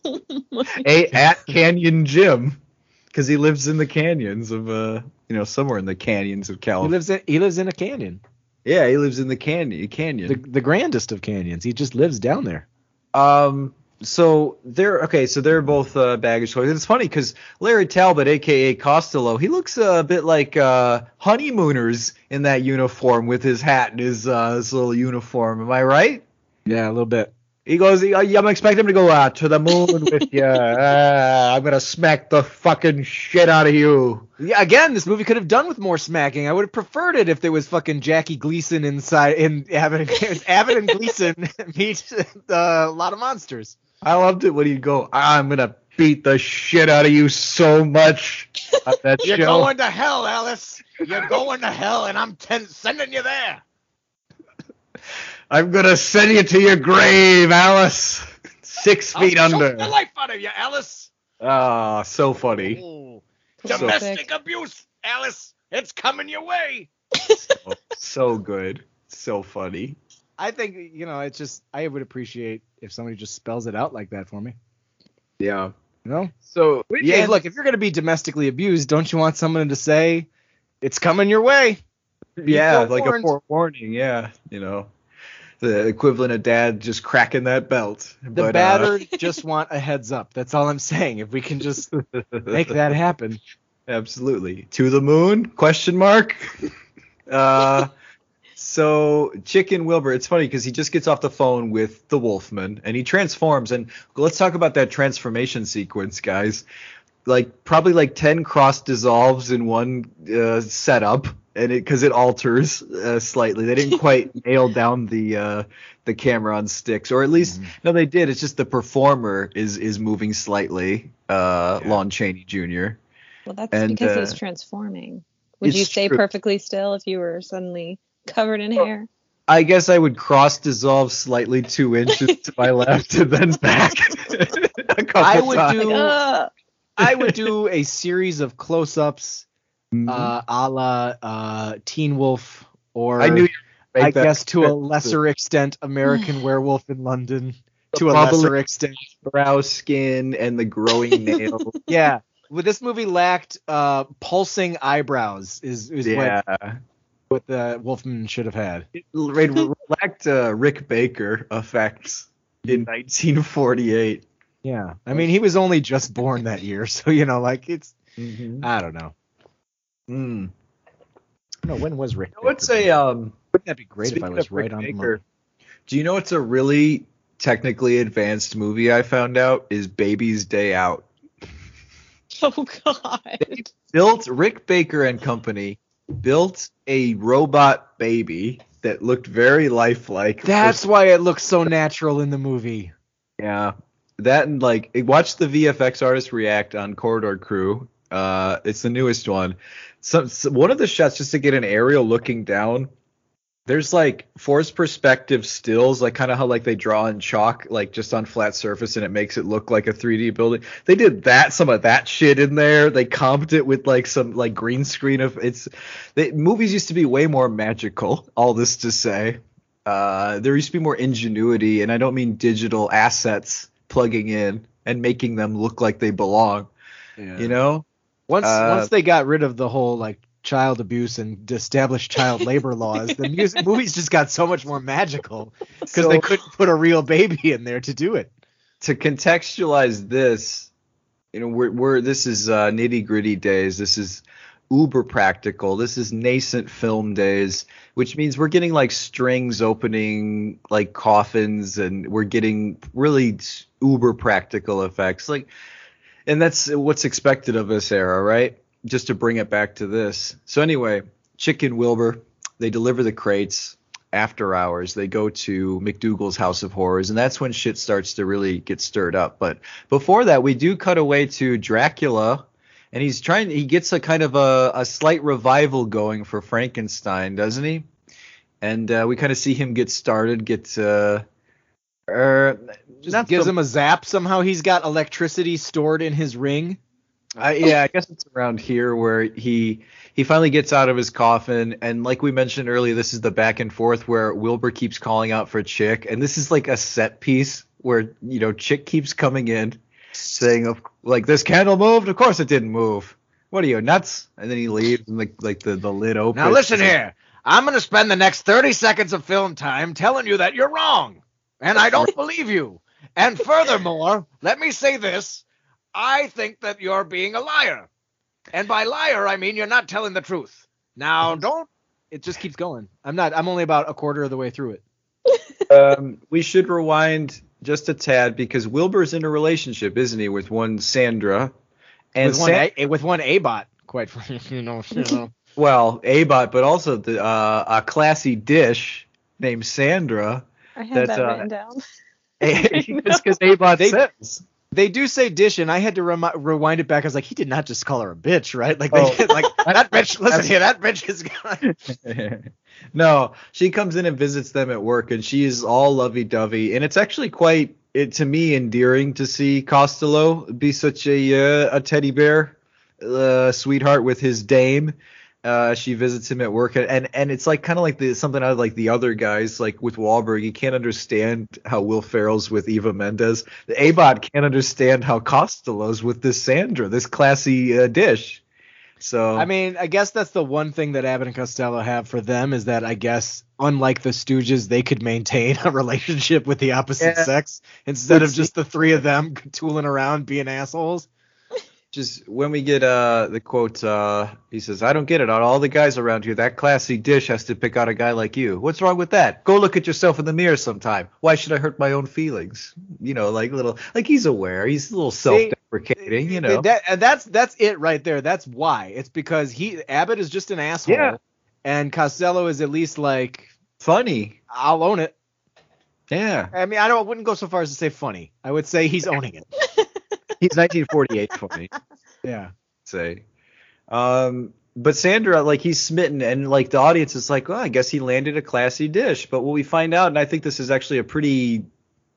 Oh A at Canyon Jim. Because he lives in the canyons of uh you know, somewhere in the canyons of California. he lives in he lives in a canyon yeah, he lives in the canyon canyon. the, the grandest of canyons he just lives down there Um. So they're okay. So they're both uh, baggage toys. It's funny because Larry Talbot, aka Costello, he looks a bit like uh, honeymooners in that uniform with his hat and his uh, his little uniform. Am I right? yeah a little bit He goes. I'm expecting him to go uh, to the moon with you. Uh, I'm gonna smack the fucking shit out of you. Yeah, again, this movie could have done with more smacking. I would have preferred it if there was fucking Jackie Gleason inside in Abbott, Abbott and Gleason meet uh, a lot of monsters. I loved it when he'd go. I'm gonna beat the shit out of you so much on that You're show. going to hell, Alice. You're going to hell, and I'm ten- sending you there. I'm gonna send you to your grave, Alice. Six feet I'll choke under. the life out of you, Alice. Ah, so funny. Ooh. Classic. Domestic abuse, Alice. It's coming your way. so good. So funny. I think you know. It's just I would appreciate if somebody just spells it out like that for me. Yeah. You know? So Yeah, look, if you're going to be domestically abused, don't you want someone to say, it's coming your way? yeah, like a forewarning. Yeah, you know, the equivalent of dad just cracking that belt. The but, uh, just want a heads up. That's all I'm saying. If we can just make that happen. Absolutely. To the moon? Question mark. Uh, so Chick and Wilbur, it's funny because he just gets off the phone with the Wolfman and he transforms. And let's talk about that transformation sequence, guys. Like probably like ten cross dissolves in one uh, setup, and it because it alters uh, slightly. They didn't quite nail down the uh, the camera on sticks, or at least no, they did. It's just the performer is is moving slightly. Uh, Yeah. Lon Chaney Jr. Well, that's And, because uh, he's transforming. Would you stay true. perfectly still if you were suddenly covered in hair? I guess I would cross dissolve slightly two inches to my left and then back. a couple I would times. do- Ugh. I would do a series of close ups Mhm. uh, a la uh, Teen Wolf or I knew I make that guess to a lesser extent American Werewolf in London. To a lesser extent. brow skin and the growing nail. Yeah. Well, this movie lacked uh, pulsing eyebrows is, is yeah. what, what the Wolfman should have had. It lacked uh, Rick Baker effects in 1948. Yeah. I mean, he was only just born that year, so you know, like it's I don't know. Mm. No, when was Rick? You know what's a um Wouldn't that be great if I was of Rick right on the Baker, money? Do you know what's a really technically advanced movie I found out is Baby's Day Out. Oh God. built Rick Baker and Company built a robot baby that looked very lifelike. That's why it looks so natural in the movie. yeah. That and like watch the VFX artist react on Corridor Crew. Uh, it's the newest one. So, so one of the shots just to get an aerial looking down. There's like forced perspective stills, like kind of how like they draw in chalk, like just on flat surface, and it makes it look like a 3D building. They did that, some of that shit in there. They comped it with like some like green screen of it's. The movies used to be way more magical. All this to say, uh, there used to be more ingenuity, and I don't mean digital assets plugging in and making them look like they belong. You know? Once Uh, once they got rid of the whole like child abuse and established child labor laws, the music movies just got so much more magical because they couldn't put a real baby in there to do it. to contextualize this, you know, we're, we're this is uh, nitty gritty days. This is uber practical. This is nascent film days, which means we're getting like strings opening like coffins, and we're getting really uber practical effects. Like, and that's what's expected of this era, right? Just to bring it back to this. So anyway, Chick and Wilbur, they deliver the crates after hours. They go to McDougal's House of Horrors, and that's when shit starts to really get stirred up. But before that, we do cut away to Dracula, and he's trying. He gets a kind of a, a slight revival going for Frankenstein, doesn't he? And uh, we kind of see him get started, get. Uh, er, Just gives him a zap. Somehow he's got electricity stored in his ring. I, yeah, I guess it's around here where he he finally gets out of his coffin, and like we mentioned earlier, this is the back and forth where Wilbur keeps calling out for Chick, and this is like a set piece where you know Chick keeps coming in, saying of like this candle moved, of course it didn't move. What are you nuts? And then he leaves, and like like the the lid opens. Now listen here. I'm going to spend the next 30 seconds of film time telling you that you're wrong. And I don't believe you. And furthermore, let me say this. I think that you're being a liar. And by liar, I mean you're not telling the truth. Now, don't. It just keeps going. I'm not. I'm only about a quarter of the way through it. um, we should rewind just a tad because Wilbur's in a relationship, isn't he, with one Sandra? And with one, San- a, with one A-bot, quite frankly. You know, you know. well, Abot, but also the uh, a classy dish named Sandra. I had That's, that uh, written down. It's because Abot says. They do say dish, and I had to remi- rewind it back. I was like, he did not just call her a bitch, right? Like, they, Oh. like that bitch. Listen here, that bitch is gone. no, she comes in and visits them at work, and she is all lovey-dovey, and it's actually quite, it, to me, endearing to see Costello be such a uh, a teddy bear uh, sweetheart with his dame. Uh, she visits him at work, and and it's like kind of like the something out of like the other guys, like with Wahlberg. You can't understand how Will Ferrell's with Eva Mendes. The Abot can't understand how Costello's with this Sandra, this classy uh, dish. So I mean, I guess that's the one thing that Abbott and Costello have for them is that I guess, unlike the Stooges, they could maintain a relationship with the opposite Yeah. sex instead of just the three of them tooling around being assholes. Just when we get uh the quote uh he says i don't get it all the guys around here that classy dish has to pick out a guy like you what's wrong with that go look at yourself in the mirror sometime why should i hurt my own feelings you know like little like he's aware he's a little self-deprecating you know That, and that's that's it right there. That's why. It's because he Abbott is just an asshole, Yeah. and Costello is at least like, funny I'll own it. yeah I mean, I don't wouldn't go so far as to say funny. I would say he's owning it. He's 1948 funny Yeah. say um but Sandra, like he's smitten, and like the audience is like, well, I guess he landed a classy dish. But what we find out, and I think this is actually a pretty,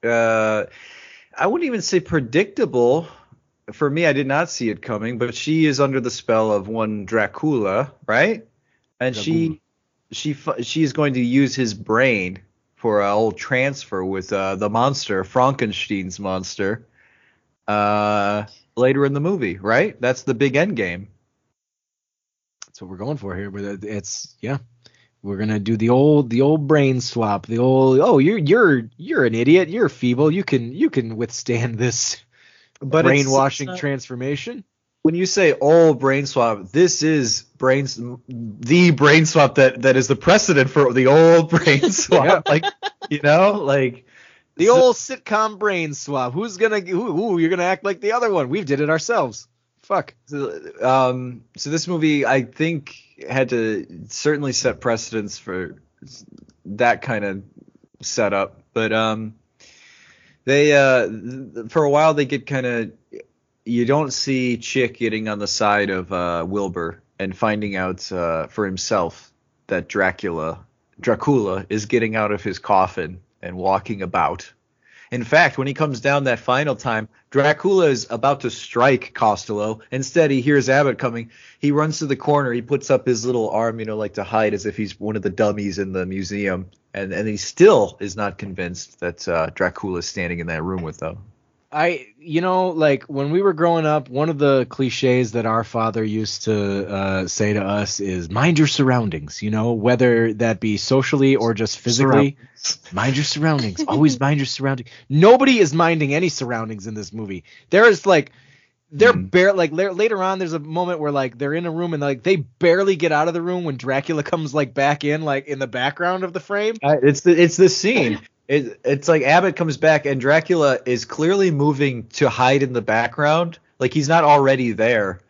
uh, I wouldn't even say predictable. For me, I did not see it coming. But she is under the spell of one Dracula, right? And she, she, she is going to use his brain for a whole transfer with uh, the monster, Frankenstein's monster, uh, later in the movie, right? That's the big end game. That's what we're going for here. But it's yeah, we're gonna do the old the old brain swap. The old oh you're you're you're an idiot. You're feeble. You can you can withstand this But it's- brainwashing uh, transformation. when you say all brain swap, this is brains the brain swap that that is the precedent for the old brain swap. Like you know, like The old sitcom brain swap. Who's gonna who, ooh, you're gonna act like the other one? We did it ourselves. Fuck. So, um, so this movie, I think, had to certainly set precedents for that kind of setup. But um, they, uh, for a while, they get kind of. You don't see Chick getting on the side of uh, Wilbur and finding out uh, for himself that Dracula, Dracula, is getting out of his coffin and walking about. In fact, when he comes down that final time, Dracula is about to strike Costello. Instead, he hears Abbott coming. He runs to the corner. He puts up his little arm, you know, like to hide as if he's one of the dummies in the museum. And and he still is not convinced that uh, Dracula is standing in that room with them. I, you know, like when we were growing up, one of the cliches that our father used to uh, say to us is mind your surroundings, you know, whether that be socially or just physically. Mind your surroundings. Always mind your surroundings. Nobody is minding any surroundings in this movie. There is like, they're Hmm. bare like la- later on there's a moment where like they're in a room and like they barely get out of the room when Dracula comes like back in like in the background of the frame. Uh, it's the it's the scene. It, it's like Abbott comes back and Dracula is clearly moving to hide in the background, like he's not already there.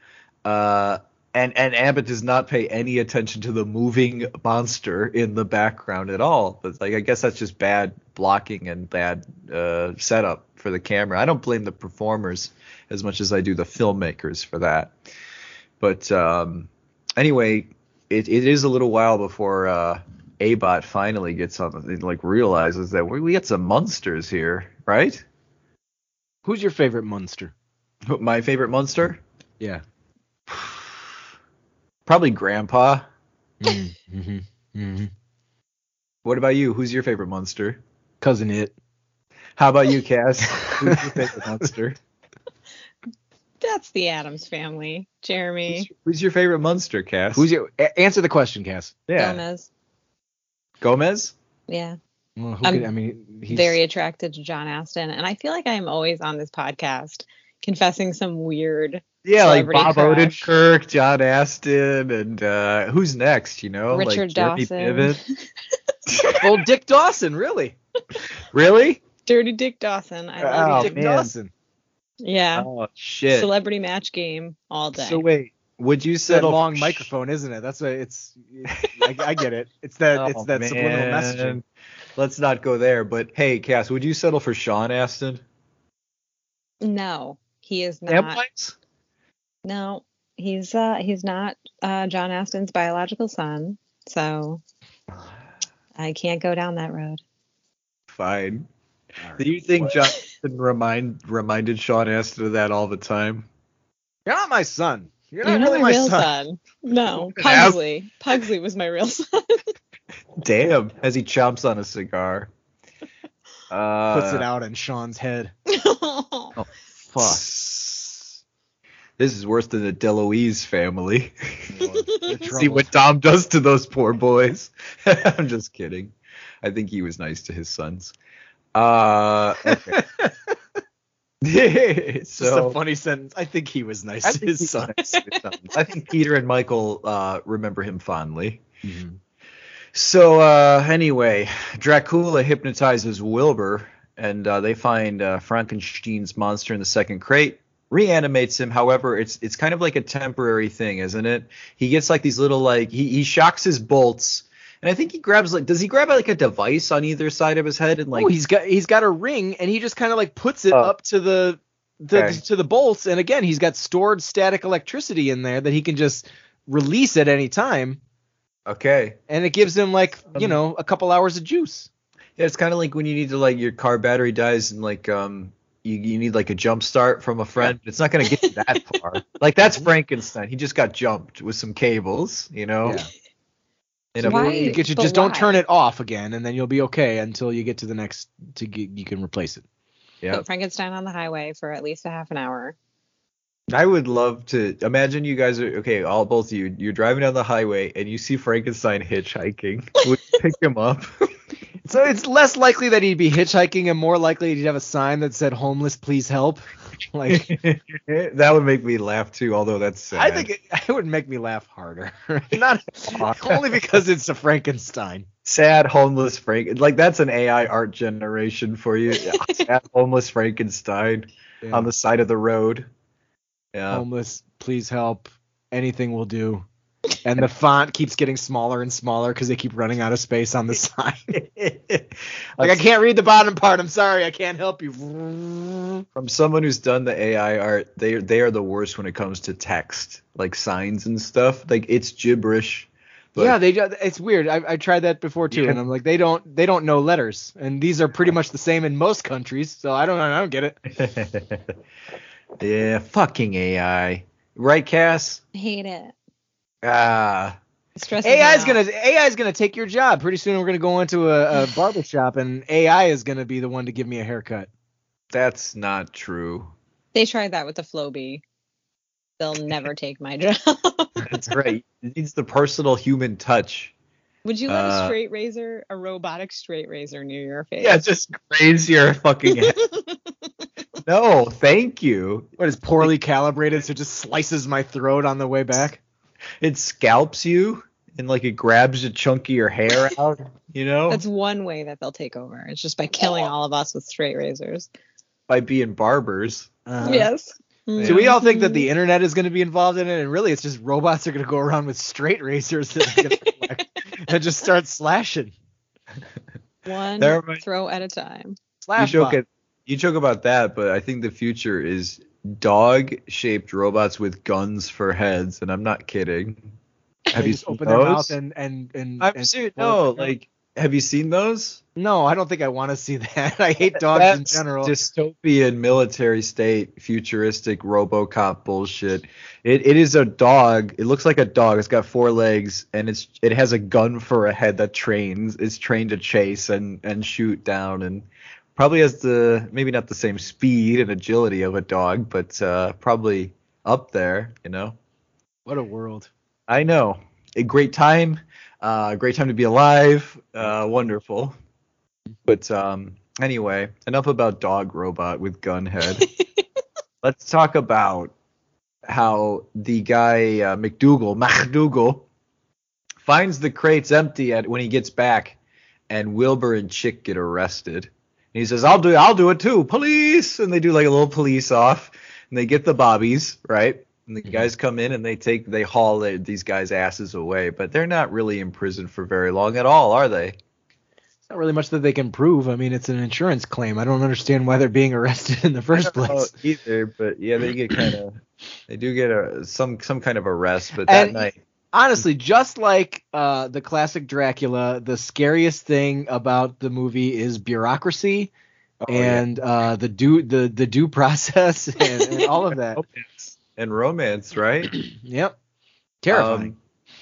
Uh, and and Abbott does not pay any attention to the moving monster in the background at all. But like I guess that's just bad blocking and bad uh, setup for the camera. I don't blame the performers as much as I do the filmmakers for that. But um, anyway, it, it is a little while before uh, Abot finally gets on, the, like realizes that we, we got some monsters here, right? Who's your favorite monster? My favorite monster, Yeah. probably Grandpa. mm-hmm. Mm-hmm. What about you? Who's your favorite monster? Cousin Itt. How about you, Cass? Who's your favorite monster? That's the Addams family. Jeremy Who's your favorite monster, Cass? Who's your a- answer the question, Cass? yeah Gomez. Gomez? Yeah. Well, who I'm could, I mean, he's Very attracted to John Astin. And I feel like I am always on this podcast confessing some weird Yeah, like Celebrity Bob crush. Odenkirk, John Astin, and uh, who's next? You know, Richard like Jeremy Dawson. Piven. oh Dick Dawson, really? Really? Dirty Dick Dawson. I love Oh. Dick man. Dawson. Yeah. Oh shit. Celebrity match game all day. So wait, would you It's that settle long for- microphone, isn't it? That's what it's. I, I get it. It's that. it's Oh, that subliminal messaging. Let's not go there. But hey, Cass, would you settle for Sean Astin? no, he is not. Vampires? No, he's uh he's not uh John Astin's biological son. So I can't go down that road. Fine. Do you think John Astin remind reminded Sean Astin of that all the time? You're not my son. You're You're not not really my my real son. son. No, Pugsley. Pugsley was my real son. Damn, as he chomps on a cigar. Uh, Puts it out on Sean's head. Oh, fuck. This is worse than the DeLuise family. See what Dom does to those poor boys. I'm just kidding. I think he was nice to his sons. Uh, okay. It's just a funny sentence. I think he was nice I to his son. nice to his sons. I think Peter and Michael uh, remember him fondly. Mhm. So uh, anyway, Dracula hypnotizes Wilbur, and uh, they find uh, Frankenstein's monster in the second crate. Reanimates him. However, it's it's kind of like a temporary thing, isn't it? He gets like these little like he, he shocks his bolts, and I think he grabs like does he grab like a device on either side of his head and like oh, he's got he's got a ring, and he just kind of like puts it Oh. up to the, the Okay. to the bolts, and again, he's got stored static electricity in there that he can just release at any time, okay. and it gives him like you Um, know a couple hours of juice. Yeah, it's kind of like when you need to like your car battery dies and like um you, you need like a jump start from a friend. It's not gonna get you that far. like that's Frankenstein. He just got jumped with some cables, you know. Yeah. In a Why? You get you But just don't turn it off again, and then you'll be okay until you get to the next to get you can replace it. Yeah. Put Frankenstein on the highway for at least a half an hour. I would love to imagine you guys are okay. All both of you, you're driving down the highway and you see Frankenstein hitchhiking. Would you pick him up? So it's less likely that he'd be hitchhiking, and more likely he'd have a sign that said "homeless, please help." like that would make me laugh too. Although that's sad. I think it, it would make me laugh harder. Not only because it's a Frankenstein. sad homeless Frank. Like that's an AI art generation for you. sad homeless Frankenstein on the side of the road. Yeah. homeless, please help. Anything will do. And the font keeps getting smaller and smaller because they keep running out of space on the sign. like I can't read the bottom part. I'm sorry, I can't help you. From someone who's done the AI art, they they are the worst when it comes to text, like signs and stuff. Like it's gibberish. But yeah, they. ju- It's weird. I, I tried that before too, Yeah. and I'm like, they don't. They don't know letters, and these are pretty much the same in most countries. So I don't. I don't get it. yeah, fucking AI. Right, Cass? Hate it. Ah. AI is gonna AI is gonna take your job. Pretty soon we're gonna go into a, a barber shop, and AI is gonna be the one to give me a haircut. That's not true. They tried that with the Flowbee. They'll never take my job. That's right. It needs the personal human touch. Would you let Uh, a straight razor, a robotic straight razor near your face? Yeah, just graze your fucking head. No, thank you. What is poorly calibrated, so it just slices my throat on the way back? It scalps you and like it grabs a chunk of your hair out. You know, That's one way that they'll take over. It's just by killing all of us with straight razors. by being barbers. Uh, yes. So we all think that the internet is going to be involved in it, and really, it's just robots are going to go around with straight razors that are and just start slashing. one Never mind. throw at a time. You Slash joke bot. at, you joke about that, but I think the future is dog-shaped robots with guns for heads, and I'm not kidding. Have you open their mouth those? and and and, I'm and serious. No, like, have you seen those? no, I don't think I want to see that. I hate dogs in general. dystopian military state futuristic RoboCop bullshit. It it is a dog. It looks like a dog. It's got four legs and it's it has a gun for a head that trains. It's trained to chase and and shoot down and probably has the maybe not the same speed and agility of a dog, but uh, probably up there. You know. what a world. I know. A great time. Uh, great time to be alive. Uh, wonderful. But um, anyway, enough about dog robot with gun head. Let's talk about how the guy uh, McDougal, McDougal, finds the crates empty at when he gets back, and Wilbur and Chick get arrested. And he says, "I'll do, I'll do it too, police!" And they do like a little police off, and they get the bobbies right. And the mm-hmm. guys come in and they take, they haul these guys' asses away, but they're not really in prison for very long at all, are they? It's not really much that they can prove. I mean, it's an insurance claim. I don't understand why they're being arrested in the first I don't know place. either, but yeah, they get kind of, they do get a some some kind of arrest, but that And- night. Honestly, just like uh, the classic Dracula, the scariest thing about the movie is bureaucracy Oh, yeah. and uh, the due the the due process and, and all of that. romance and romance, right? Yep, terrifying. Um,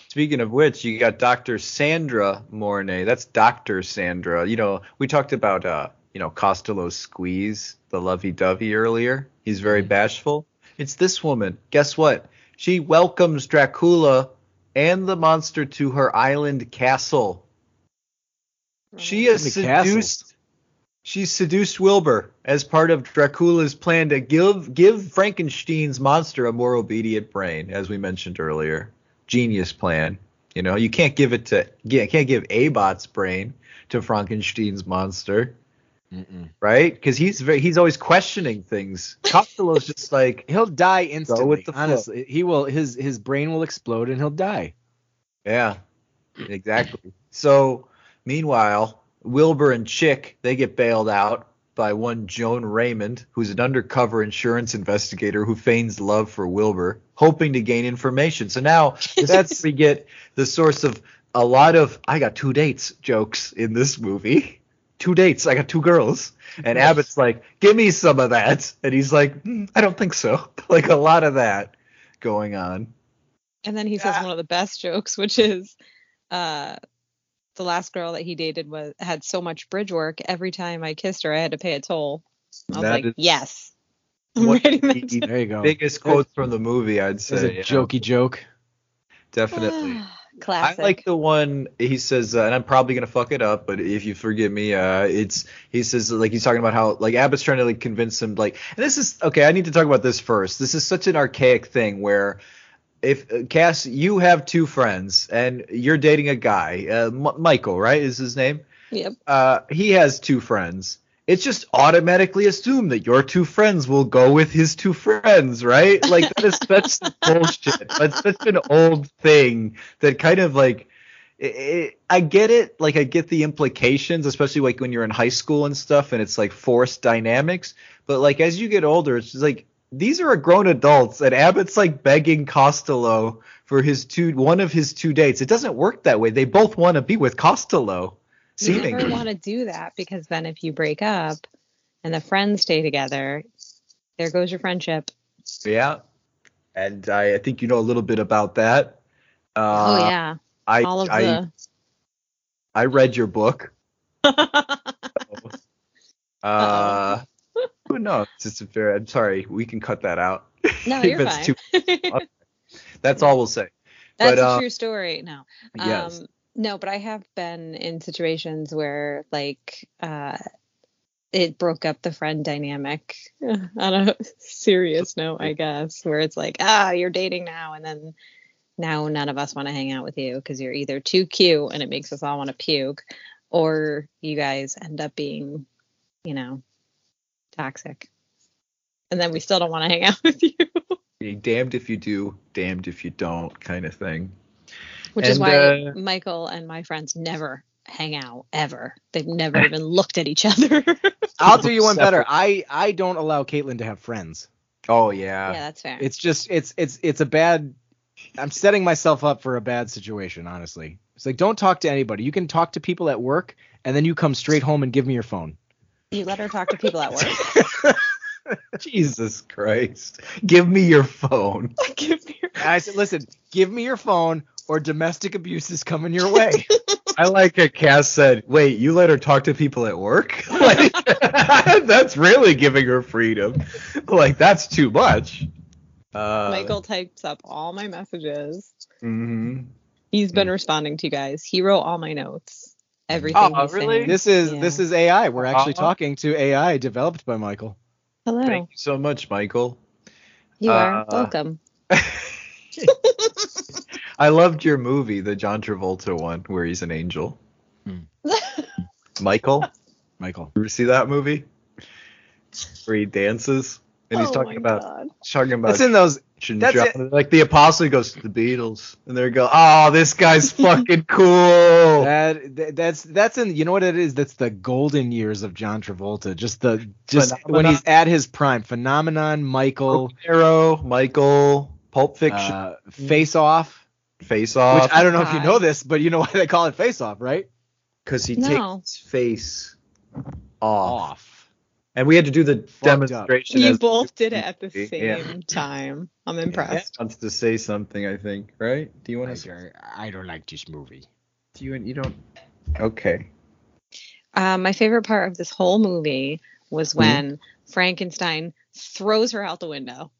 speaking of which, you got Dr. Sandra Mornay. That's Dr. Sandra. You know, we talked about uh, you know, Costello's squeeze, the lovey-dovey earlier. He's very bashful. It's this woman. Guess what? She welcomes Dracula and the monster to her island castle. Oh, she has How many castles? seduced. She seduced Wilbur as part of Dracula's plan to give give Frankenstein's monster a more obedient brain, as we mentioned earlier. Genius plan. You know, you can't give it to yeah, can't give Abot's brain to Frankenstein's monster, Mm-mm. right? Because he's very he's always questioning things. Costello's just like, He'll die instantly. with the flow. honestly, he will. His his brain will explode and he'll die. Yeah, exactly. So, meanwhile, Wilbur and Chick they get bailed out by one Joan Raymond, who's an undercover insurance investigator who feigns love for Wilbur, hoping to gain information. So now that's we get the source of a lot of I got two dates jokes in this movie. Two dates. I got two girls. And Abbott's like, give me some of that. And he's like, "Hmm, I don't think so. Like a lot of that going on. And then he says one of the best jokes, which is uh the last girl that he dated was had so much bridge work every time I kissed her I had to pay a toll. I was That like, yes. I'm What writing that the. There you go. biggest quotes from the movie, I'd It's a say. yeah. jokey joke. Definitely. I Classic. like the one he says, uh, and I'm probably gonna fuck it up, but if you forgive me, uh, it's he says like he's talking about how like Abbott's trying to like convince him like, and this is okay. I need to talk about this first. This is such an archaic thing where if uh, Cass, you have two friends and you're dating a guy, uh, M- Michael, right? Is his name? Yep. uh, he has two friends. It's just automatically assumed that your two friends will go with his two friends, right? Like that is that's bullshit. That's such an old thing that kind of like i i I get it, like I get the implications, especially like when you're in high school and stuff, and it's like forced dynamics. But like as you get older, it's just like these are grown adults, and Abbott's like begging Costello for his two one of his two dates. It doesn't work that way. They both want to be with Costello. You never Seemingly. want to do that because then if you break up and the friends stay together, there goes your friendship. Yeah. And I, I think you know a little bit about that. Uh, oh yeah. I, All of I, the I read your book. Uh, no, it's just a fair. I'm sorry, we can cut that out. No, you're fine. too- That's all we'll say. That's But, a uh, true story. No. Yes. No, but I have been in situations where like uh it broke up the friend dynamic on a serious note, I guess, where it's like, ah, you're dating now and then now none of us want to hang out with you because you're either too cute and it makes us all want to puke or you guys end up being, you know, toxic. And then we still don't want to hang out with you. Damned if you do, damned if you don't, kind of thing. Which is why uh, Michael and my friends never hang out ever. They've never even looked at each other. I'll do you one better. I I don't allow Caitlin to have friends. Oh yeah, yeah. that's fair. It's just it's it's it's a bad. I'm setting myself up for a bad situation. Honestly, it's like don't talk to anybody. You can talk to people at work, and then you come straight home and give me your phone. you let her talk to people at work. Jesus Christ. Give me your phone. Give me your- I said, listen, give me your phone, or domestic abuse is coming your way. I like it. Cass said, "Wait, you let her talk to people at work? Like, that's really giving her freedom. Like, that's too much." Uh, Michael types up all my messages. Mm-hmm. He's been responding to you guys. He wrote all my notes. Everything Oh, he's really? saying. this is Yeah. this is AI. We're actually Uh-huh. talking to AI developed by Michael. Hello. Thank you so much, Michael. You are Uh, welcome. I loved your movie, the John Travolta one, where he's an angel. Michael, Michael. you ever see that movie? Where he dances and he's Oh talking my about God. talking about That's in those. and That's John- like the apostle goes to the Beatles, and they go, "Oh, this guy's fucking cool." That, that that's that's in you know what it is that's the golden years of John Travolta just the just when he's at his prime phenomenon Michael Arrow, Michael, Pulp Fiction, uh, face off Face Off, which I don't know if you know this but you know why they call it face off right because he No. takes face off. off and we had to do the up. demonstration. You both did it at the Yeah. same time. I'm impressed. wants to say something, I think, right? Do you want to? I, I don't like this movie Do you? You don't? Okay. Uh, my favorite part of this whole movie was Mm-hmm. when Frankenstein throws her out the window.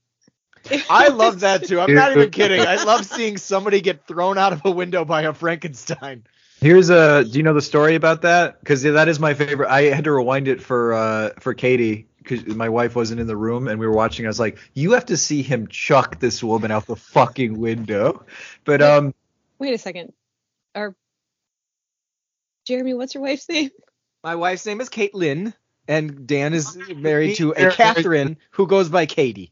I love that too I'm not even kidding I love seeing somebody get thrown out of a window by a Frankenstein Here's a. Do you know the story about that? Because that is my favorite. I had to rewind it for uh for Katie because my wife wasn't in the room and we were watching. I was like, you have to see him chuck this woman out the fucking window. But um, Wait a second. Or Jeremy, what's your wife's name? my wife's name is Caitlin and Dan is married to a Catherine who goes by Katie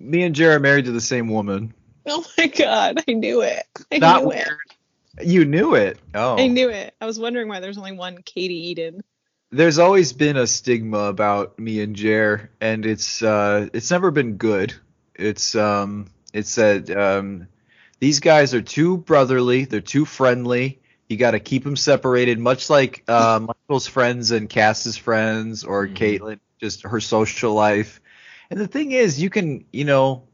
me and Jared married to the same woman. Oh my god, I knew it. I Not knew it. weird. You knew it. Oh. I knew it. I was wondering why there's only one Katie Eden. there's always been a stigma about me and Jer, and it's uh, it's never been good. It's um, it's that um, these guys are too brotherly. They're too friendly. You got to keep them separated, much like uh, Michael's friends and Cass's friends, or Mhm. Caitlin, just her social life. And the thing is, you can, you know,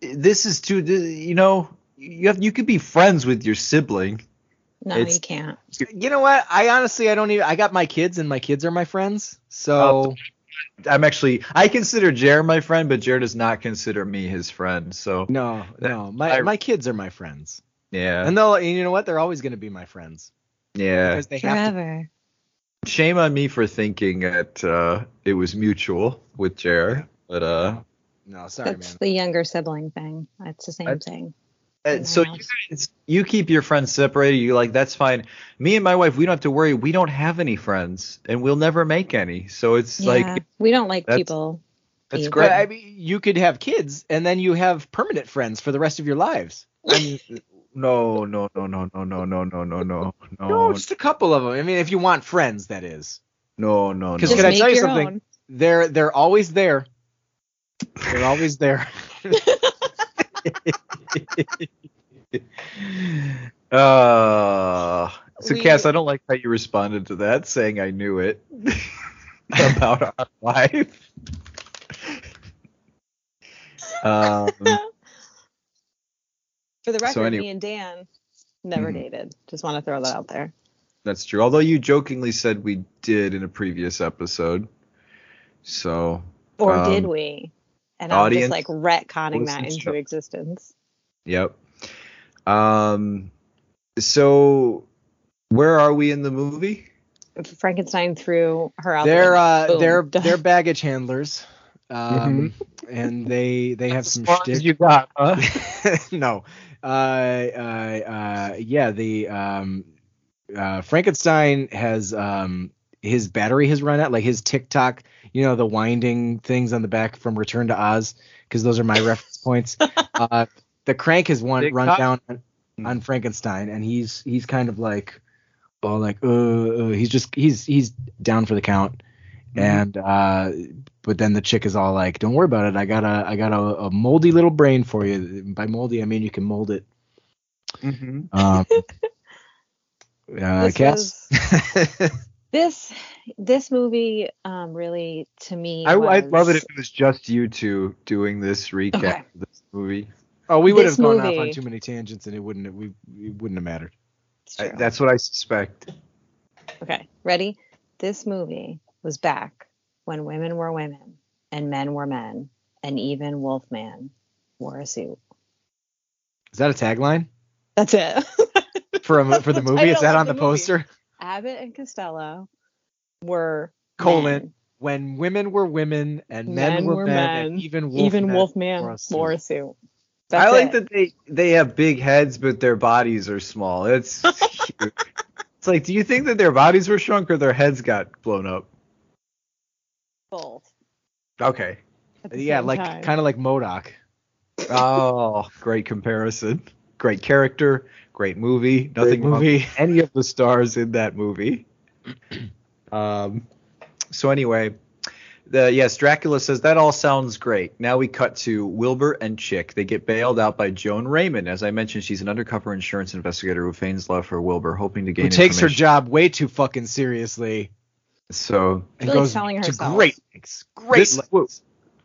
this is too, you know, you have you could be friends with your sibling. No, It's- you can't. you know what I honestly I don't even I got my kids and my kids are my friends so I'm actually I consider Jared my friend, but Jared does not consider me his friend. So No, no, my I- my kids are my friends, yeah, and they'll, and you know what? They're always going to be my friends yeah. because they have to. Forever. Shame on me for thinking that uh, it was mutual with Jared, but uh, No, sorry, That's man. the younger sibling thing. It's the same I- thing. uh, so you guys, you keep your friends separated. You like that's fine. Me and my wife, we don't have to worry. We don't have any friends, and we'll never make any. So it's Yeah, like we don't like that's- people. that's either. great. I mean, you could have kids, and then you have permanent friends for the rest of your lives. no, no, no, no, no, no, no, no, no, no, No, no, just a couple of them. I mean, if you want friends, that is. no, no, no. Because Just can I tell you something? own. They're they're always there. They're always there. Uh, so We- Cass, I don't like how you responded to that, saying I knew it about our life. Um, For the record, anyway- me and Dan never Mhm. dated. Just want to throw that out there. that's true. Although you jokingly said we did in a previous episode. So Or Um, did we? And I'm audience, just like retconning that into show. existence. Yep. Um. So, where are we in the movie? Frankenstein threw her out. They're uh, window. they're they're baggage handlers, um, and they they have some shtick. you got, huh? no, uh, uh, uh, yeah, the um, uh, Frankenstein has um, his battery has run out, like his Tik-Tok, you know, the winding things on the back from Return to Oz, because those are my reference points. Uh, the crank has one run down on, on Frankenstein, and he's he's kind of like, well, like, uh, uh, he's just he's he's down for the count, and uh, but then the chick is all like, "Don't worry about it. I got a I got a, a moldy little brain for you. By moldy, I mean you can mold it." Mm-hmm. Um, uh, Cass. this this movie um really to me I, I'd love it if it was just you two doing this recap Okay. of this movie. oh, we would this have gone off on too many tangents, and it wouldn't have, we it wouldn't have mattered. I, that's what I suspect. Okay, ready? This movie was back when women were women and men were men, and even Wolfman wore a suit. Is that a tagline That's it. for a, for the The movie? Is that on the the movie. poster? Abbott and Costello were Colon. men. When women were women and men, Men were, were men, and men. even Wolfman even Wolfman wore a suit. wore a suit. I like it. that they they have big heads, but their bodies are small. It's cute. it's like, do you think that their bodies were shrunk or their heads got blown up? both. Okay. Yeah, like kind of like MODOK. Oh, great comparison. Great character, great movie. Nothing wrong movie. with any of the stars in that movie. Um. So anyway, the yes, Dracula says that all sounds great. Now we cut to Wilbur and Chick. They get bailed out by Joan Raymond. As I mentioned, she's an undercover insurance investigator who feigns love for Wilbur, hoping to gain Who takes her job way too fucking seriously So and Really goes selling to herself. great lengths. Great This- lengths.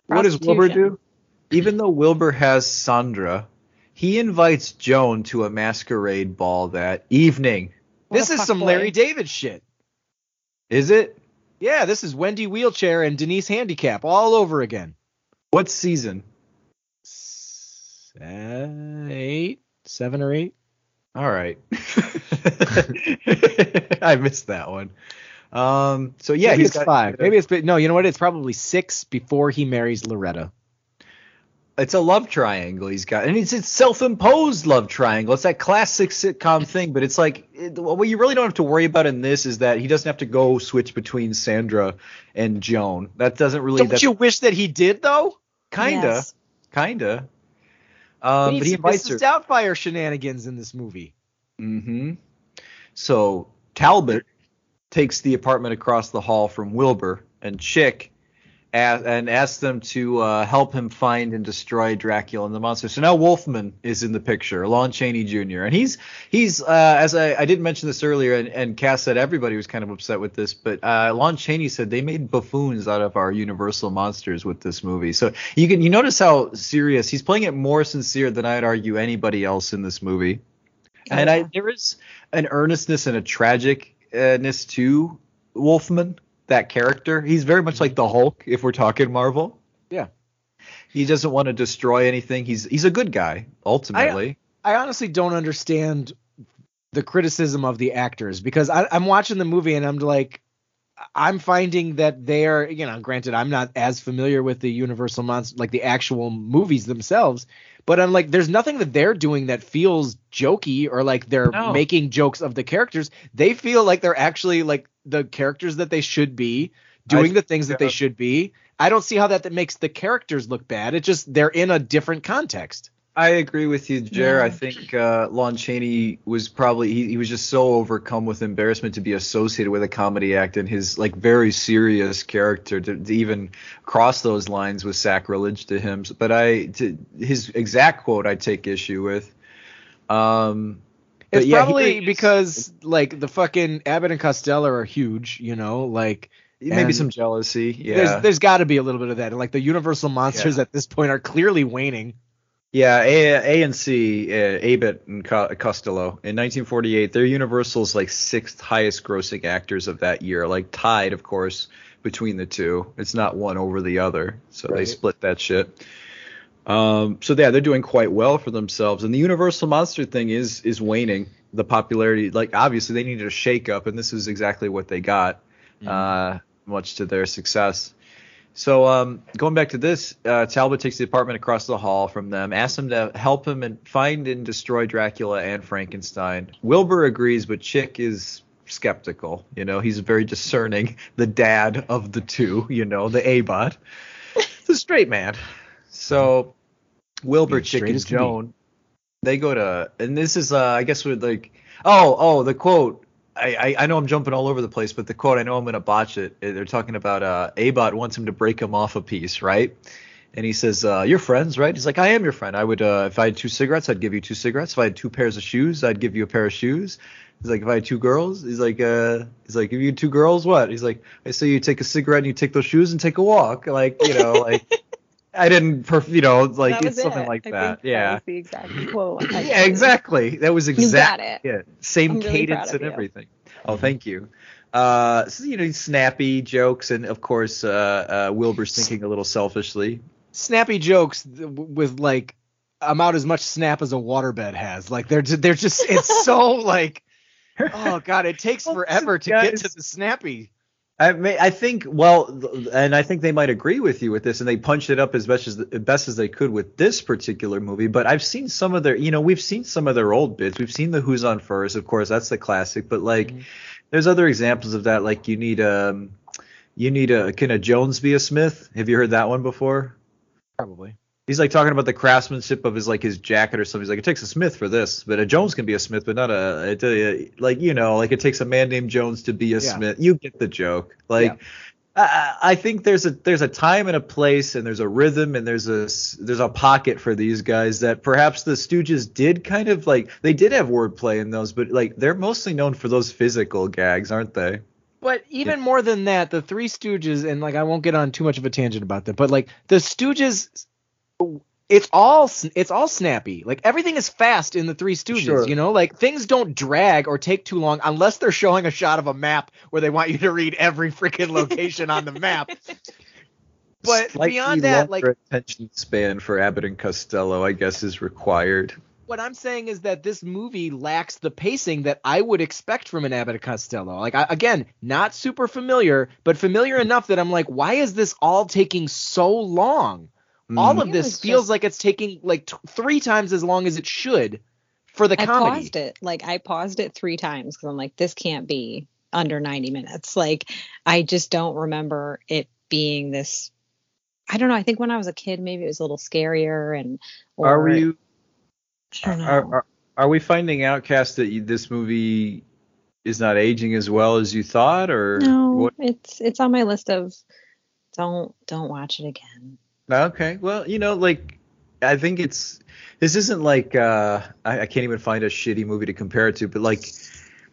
what does Wilbur do? Even though Wilbur has Sandra, he invites Joan to a masquerade ball that evening. What This is some. Larry David shit. Is it? Yeah, this is Wendy Wheelchair and Denise Handicap all over again. What season? Eight, seven or eight. All right. I missed that one. Um. So yeah, maybe he's got- five. Maybe it's no. You know what? It's probably six before he marries Loretta. It's a love triangle he's got, and it's it's self-imposed love triangle. It's that classic sitcom thing, but it's like it, what you really don't have to worry about in this is that he doesn't have to go switch between Sandra and Joan. That doesn't really. Don't you wish that he did though? kinda, Yes. kinda. We Um, need but he some invites her. Mrs. Doubtfire shenanigans in this movie. Mm-hmm. So Talbot takes the apartment across the hall from Wilbur and Chick, a- and asked them to uh, help him find and destroy Dracula and the monster. So now Wolfman is in the picture, Lon Chaney Jr. And he's he's uh, as I, I didn't mention this earlier, and, and Cass said everybody was kind of upset with this, but uh, Lon Chaney said they made buffoons out of our Universal monsters with this movie. So you can you notice how serious he's playing it more sincere than I'd argue anybody else in this movie. And I there is an earnestness and a tragicness to Wolfman, that character. He's very much mm-hmm. like the Hulk, if we're talking Marvel. Yeah. He doesn't want to destroy anything. He's he's a good guy, ultimately. I honestly don't understand the criticism of the actors because I, I'm watching the movie and I'm like, I'm finding that they're, you know, granted, I'm not as familiar with the Universal monster, like the actual movies themselves, but I'm like, there's nothing that they're doing that feels jokey or like they're No. making jokes of the characters. They feel like they're actually like the characters that they should be, doing I- the things that they should be. I don't see how that, that makes the characters look bad. It's just they're in a different context. I agree with you, Jer. Yeah. I think uh, Lon Chaney was probably he, he was just so overcome with embarrassment to be associated with a comedy act, and his like very serious character to, to even cross those lines was sacrilege to him. But I, to, his exact quote, I take issue with. Um, but It's yeah, probably because like the fucking Abbott and Costello are huge, you know, like maybe some jealousy. Yeah, there's there's got to be a little bit of that. And like the Universal monsters Yeah. at this point are clearly waning. Yeah, A, A and C, uh, Abbott and Co- Costello in 1948. They're Universal's like sixth highest grossing actors of that year, like tied, of course, between the two. It's not one over the other. So they split that shit. Um, so yeah, they're doing quite well for themselves, and the Universal monster thing is is waning. The popularity, like obviously, they needed a shake up, and this is exactly what they got, uh, much to their success. So um, going back to this, uh, Talbot takes the apartment across the hall from them, asks them to help him and find and destroy Dracula and Frankenstein. Wilbur agrees, but Chick is skeptical. You know, he's very discerning, the dad of the two. You know, the A-bot, the straight man. So Wilbur, Yeah, Chick, and as can be. Joan, they go to, and this is, uh, I guess, with like, oh, oh, the quote. I, I, I know I'm jumping all over the place, but the quote, I know I'm going to botch it. Uh, They're talking about uh, Abbott wants him to break him off a piece, right? And he says, uh, "You're friends, right?" He's like, "I am your friend. I would, uh, if I had two cigarettes, I'd give you two cigarettes. If I had two pairs of shoes, I'd give you a pair of shoes." He's like, "If I had two girls," he's like, uh, "He's like, if you had two girls, what?" He's like, "I say you take a cigarette and you take those shoes and take a walk." Like, you know, like I didn't, perf- you know, like it's something it. like I that. think Yeah. was the exact quote. Yeah, exactly. That was exactly it. Yeah, same I'm really cadence proud of and you. everything. Oh, thank you. Uh, so you know, snappy jokes, and of course, uh, uh, Wilbur's thinking a little selfishly. Snappy jokes with like about as much snap as a waterbed has. Like they're they're just it's so like oh god, it takes Well, forever to guys- get to the snappy. I may, I think well, and I think they might agree with you with this, and they punched it up as best as best as they could with this particular movie. But I've seen some of their, you know, we've seen some of their old bits. We've seen the Who's on First, of course, that's the classic. But like, Mhm. there's other examples of that. Like you need um, you need a can a Jones be a Smith? Have you heard that one before? Probably. He's like talking about the craftsmanship of his like his jacket or something. He's like, it takes a Smith for this, but a Jones can be a Smith, but not a, uh, like you know, like it takes a man named Jones to be a Yeah. Smith. You get the joke. Like, I, I think there's a there's a time and a place, and there's a rhythm, and there's a there's a pocket for these guys that perhaps the Stooges did kind of like they did have wordplay in those, but like they're mostly known for those physical gags, aren't they? But even more than that, the Three Stooges, and like I won't get on too much of a tangent about that, but like the Stooges, it's all it's all snappy. Like everything is fast in the Three Stooges. Sure. You know, like things don't drag or take too long unless they're showing a shot of a map where they want you to read every freaking location on the map. But Slightly beyond that, like attention span for Abbott and Costello, I guess, is required. what I'm saying is that this movie lacks the pacing that I would expect from an Abbott and Costello. Like I, again, not super familiar, but familiar enough that I'm like, why is this all taking so long? All Mm. of It this feels just- like it's taking like t- three times as long as it should for the I comedy. I paused it. Like I paused it three times because I'm like, this can't be under 90 minutes. Like I just don't remember it being this. I don't know. I think when I was a kid, maybe it was a little scarier and. Or, Are you I don't know. are, are, are we finding out, Cass, that you, this movie is not aging as well as you thought, or no, what? it's it's on my list of don't don't watch it again. Okay, well, you know, like I think it's this isn't like uh, I, I can't even find a shitty movie to compare it to, but like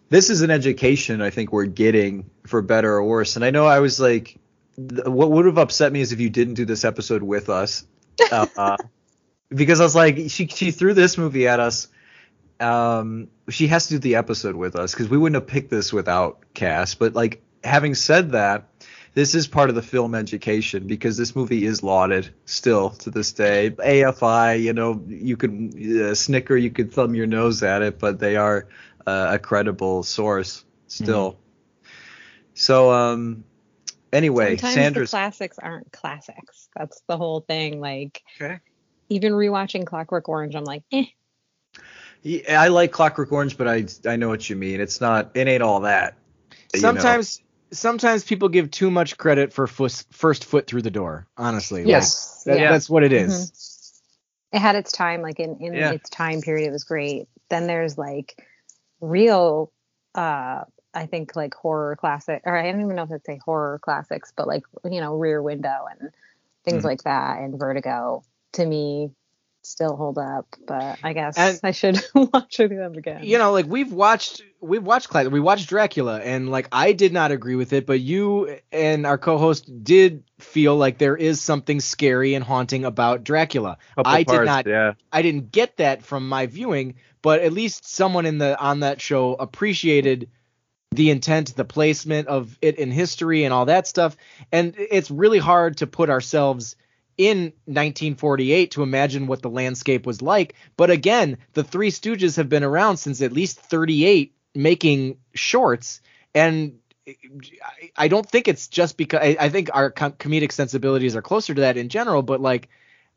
this is an education I think we're getting for better or worse. And I know I was like, th- what would have upset me is if you didn't do this episode with us, uh, uh, because I was like, she she threw this movie at us. Um, she has to do the episode with us because we wouldn't have picked this without Cass. But like having said that, this is part of the film education because this movie is lauded still to this day. AFI, you know, you could uh, snicker, you could thumb your nose at it, but they are uh, a credible source still. So, um, anyway, Sometimes Sandra's. the classics aren't classics. That's the whole thing. Like Okay. even rewatching Clockwork Orange, I'm like, eh. Yeah, I like Clockwork Orange, but I I know what you mean. It's not. It ain't all that. Sometimes sometimes people give too much credit for fus- first foot through the door. Honestly, Like, Yes. that- Yeah. that's what it is. it had its time like in, in Yeah. its time period it was great then there's like real uh i think like horror classic or i don't even know if it's a horror classics but like you know rear window and things Mhm. like that and vertigo to me still hold up but i guess And- i should watch them again you know like we've watched we've watched Cla- we watched Dracula and like I did not agree with it but you and our co-host did feel like there is something scary and haunting about Dracula. Couple I did not Yeah. I didn't get that from my viewing, but at least someone in the on that show appreciated the intent, the placement of it in history and all that stuff. And it's really hard to put ourselves in 1948 to imagine what the landscape was like. But again, the Three Stooges have been around since at least 38 making shorts. And I don't think it's just because I, think our comedic sensibilities are closer to that in general, but like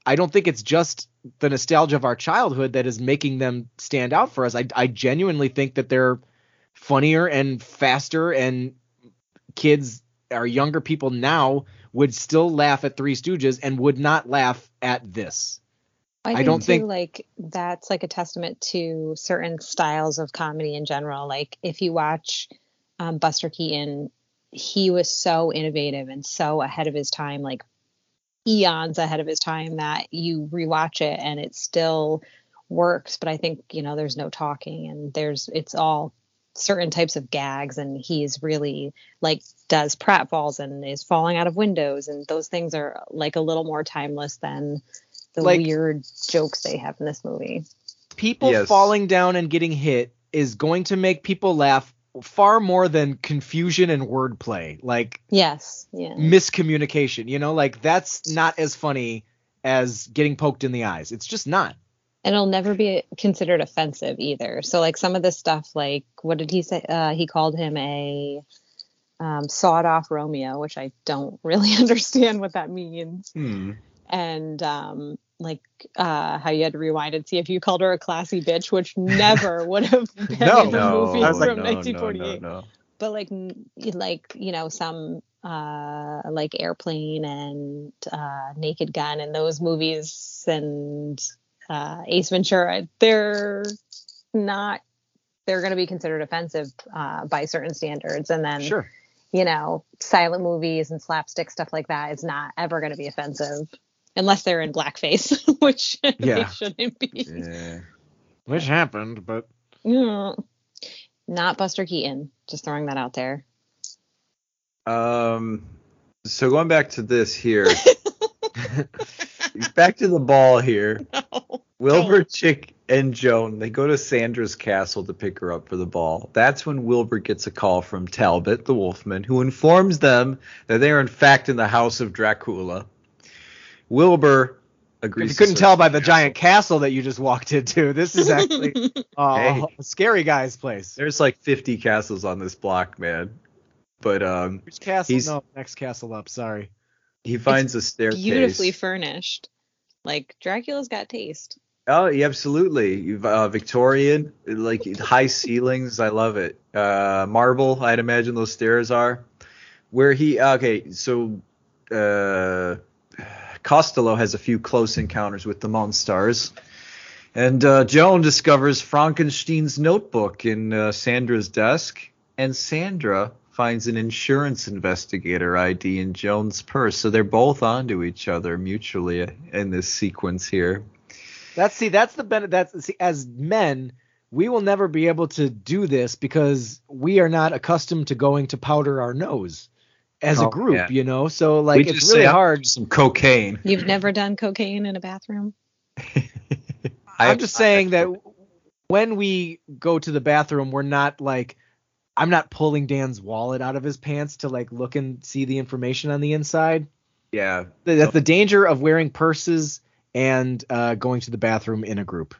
I don't think it's just the nostalgia of our childhood that is making them stand out for us. I, I genuinely think that they're funnier and faster, and kids or younger people now would still laugh at Three Stooges and would not laugh at this. I, I think don't too, think- like that's like a testament to certain styles of comedy in general. Like if you watch um, Buster Keaton, he was so innovative and so ahead of his time, like eons ahead of his time, that you rewatch it and it still works. But I think you know there's no talking and there's it's all certain types of gags and he's really like does pratfalls and is falling out of windows and those things are like a little more timeless than the Like- weird jokes they have in this movie. People Yes. falling down and getting hit is going to make people laugh far more than confusion and wordplay. Like Yes. Yeah. miscommunication. You know, like that's not as funny as getting poked in the eyes. It's just not. And it'll never be considered offensive either. So like some of this stuff, like what did he say? Uh, he called him a um, sawed off Romeo, which I don't really understand what that means. Hmm. And um, like uh, how you had to rewind and see if you called her a classy bitch, which never would have been No. in the No, movie was like, from no, no, 1948. no, no. but like like you know some uh like airplane and uh naked gun and those movies and uh ace ventura they're not they're going to be considered offensive uh by certain standards and then Sure. you know silent movies and slapstick stuff like that is not ever going to be offensive unless they're in blackface which they shouldn't be Yeah. Which happened, but Mm. not buster keaton just throwing that out there Um. So going back to this here, back to the ball here. Wilbur, Chick, and Joan they go to Sandra's castle to pick her up for the ball. That's when Wilbur gets a call from Talbot, the Wolfman, who informs them that they are in fact in the house of Dracula. Wilbur agrees. if you couldn't tell by the castle. giant castle that you just walked into, this is actually uh, Hey. a scary guy's place. There's like 50 castles on this block, man. But um, Which castle? He's- No, next castle up. Sorry. He finds a staircase. beautifully furnished. Like Dracula's got taste. Oh, yeah, absolutely. Uh, Victorian, like high ceilings. I love it. Uh, marble, I'd imagine those stairs are. Where he, okay, so uh, Costello has a few close encounters with the Monstars. And uh, Joan discovers Frankenstein's notebook in uh, Sandra's desk. And Sandra finds an insurance investigator ID in Joan's purse. So they're both onto each other mutually in this sequence here. That's see. That's the benefit. That's see, as men, we will never be able to do this because we are not accustomed to going to powder our nose as Oh, a group. yeah. You know, so like We it's just really say, oh, hard. Some cocaine. You've never done cocaine in a bathroom? I'm just saying that when we go to the bathroom, we're not like I'm not pulling Dan's wallet out of his pants to like look and see the information on the inside. Yeah. That's the danger of wearing purses and uh, going to the bathroom in a group.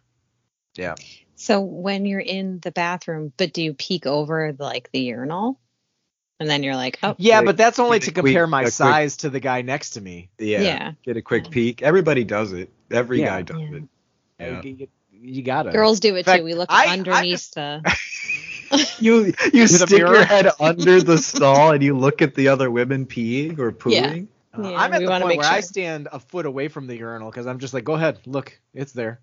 Yeah. So when you're in the bathroom, but do you peek over like the urinal? And then you're like, oh, Yeah, but that's only to a quick- compare my a quick- size to the guy next to me. Yeah. Yeah. Get a quick Yeah. peek. Everybody does it. Every Yeah. guy does Yeah. it. Yeah. Like, you, you gotta. girls do it fact, too. We look I- I- underneath the. You you stick your head under the stall and you look at the other women peeing or Yeah. Uh, Yeah, I'm at we the point make where I stand a foot away from the urinal because I'm just like, go ahead, look, it's there.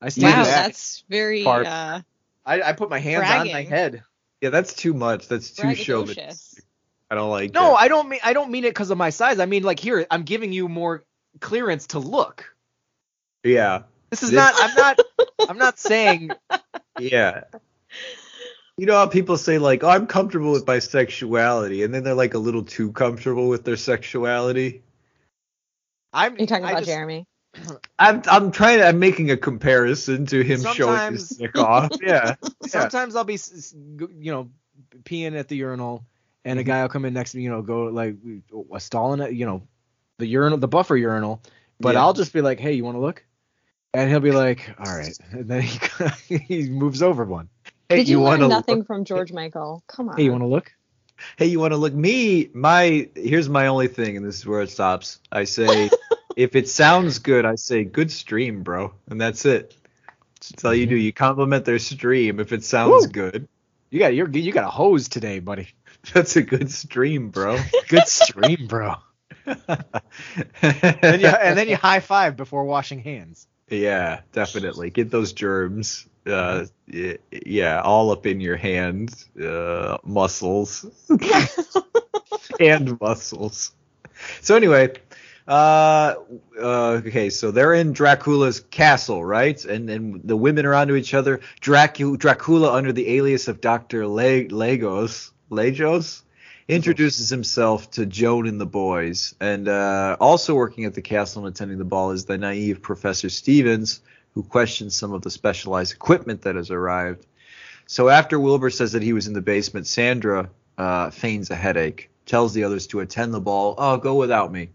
I stand Wow, back. that's very uh, I, I put my hands on my head. Yeah, that's too much. That's too chauvinist. braggadocious. I don't like No, it. I don't mean I don't mean it because of my size. I mean like here, I'm giving you more clearance to look. yeah. This is This- not. I'm not. I'm not saying. Yeah. You know how people say like, "Oh, I'm comfortable with my sexuality," and then they're like a little too comfortable with their sexuality. I'm. You're talking I about just- Jeremy. I'm I'm trying. I'm making a comparison to him showing Sometimes- his dick off. Yeah. Yeah. Sometimes I'll be, s- s- g- you know, peeing at the urinal, and Mm-hmm. a guy will come in next to me, you know, go like a stall in it, you know, the urinal, the buffer urinal. But Yeah. I'll just be like, hey, you want to look? And he'll be like, all right. And then he he moves over one. Hey, Did you, wanna learn look? nothing from George Michael? Come on. Hey, you want to look? Hey, you want to look? Me, my here's my only thing, and this is where it stops. I say, if it sounds good, I say good stream, bro, and that's it. That's all you do. Mm-hmm. You compliment their stream if it sounds Woo. good. You got you're you got a hose today, buddy. That's a good stream, bro. Good stream, bro. and, you, and then you high five before washing hands. Yeah, definitely. Get those germs. Uh, yeah, all up in your hand, uh, muscles, hand muscles. So anyway, uh, uh, okay, so they're in Dracula's castle, right? And and the women are onto each other. Dracula, Dracula under the alias of Doctor Le- Lejos, Lejos, introduces himself to Joan and the boys, and uh, also working at the castle and attending the ball is the naive Professor Stevens, who questions some of the specialized equipment that has arrived. So after Wilbur says that he was in the basement, Sandra uh, feigns a headache, tells the others to attend the ball. Oh, go without me.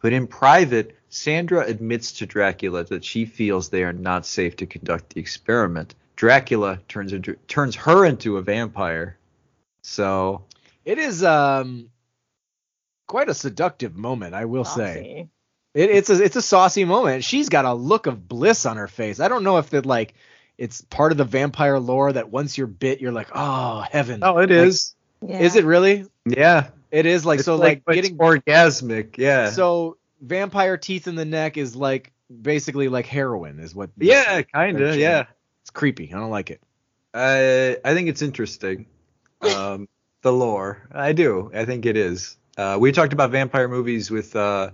But in private, Sandra admits to Dracula that she feels they are not safe to conduct the experiment. Dracula turns into, turns her into a vampire. So It is um quite a seductive moment, I will say. Saucy. It, it's a it's a saucy moment. She's got a look of bliss on her face. I don't know if that like it's part of the vampire lore that once you're bit, you're like, oh heaven. oh, it Like, is. Yeah. Is it really? Yeah. It is like It's so like, it's getting orgasmic. Yeah. so vampire teeth in the neck is like basically like heroin is what. yeah, kind of. Yeah. It's creepy. I don't like it. I I think it's interesting. Um, the lore. I do. I think it is. Uh, we talked about vampire movies with uh,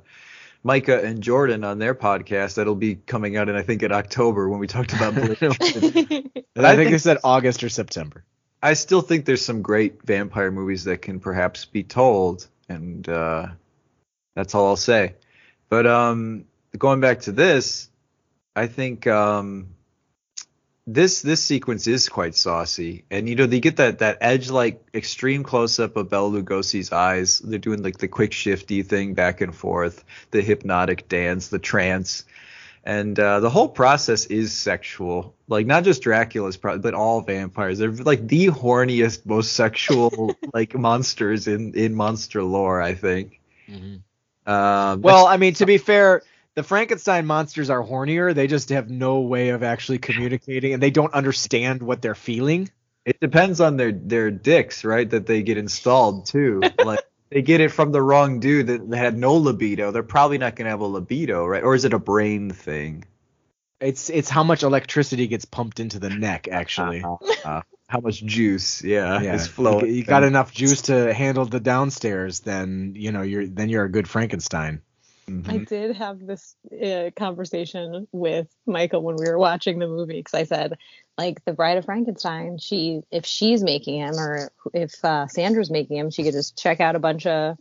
Micah and Jordan on their podcast. That'll be coming out in I think in October when we talked about. Blade. And I, think, they said August or September. I still think there's some great vampire movies that can perhaps be told, and uh, that's all I'll say. But um, going back to this, I think um, this this sequence is quite saucy, and you know they get that that edge like extreme close up of Bela Lugosi's eyes. They're doing like the quick shifty thing back and forth, the hypnotic dance, the trance. And uh, the whole process is sexual. Like not just Dracula's, probably, but all vampires. They're like the horniest, most sexual like monsters in in monster lore. I think. Um, Well, I mean, to be fair, the Frankenstein monsters are hornier. They just have no way of actually communicating, and they don't understand what they're feeling. it depends on their their dicks, right? That they get installed too. like they get it from the wrong dude that had no libido. They're probably not gonna have a libido, right? Or is it a brain thing? It's it's how much electricity gets pumped into the neck, actually. Uh, how much juice? Yeah, yeah, is flowing. you, you got enough juice to handle the downstairs, then you know you're then you're a good Frankenstein. Mhm. I did have this uh, conversation with Michael when we were watching the movie because I said, like, the Bride of Frankenstein, she if she's making him or if uh, Sandra's making him, she could just check out a bunch of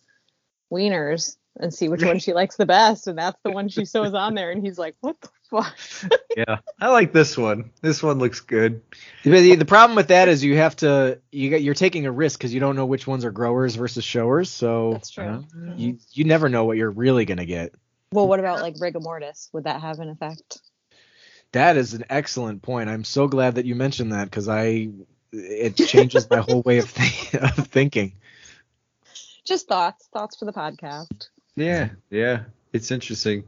wieners and see which one she likes the best, and that's the one she sews on there. And he's like, "What the fuck?" Yeah, I like this one. This one looks good. The, the problem with that is you have to you get you're taking a risk because you don't know which ones are growers versus showers. So That's true. uh, you you never know what you're really gonna get. well, what about like rigor mortis? Would that have an effect? That is an excellent point. I'm so glad that you mentioned that because I it changes my whole way of, thi- of thinking. Just thoughts, thoughts for the podcast. Yeah, yeah, it's interesting.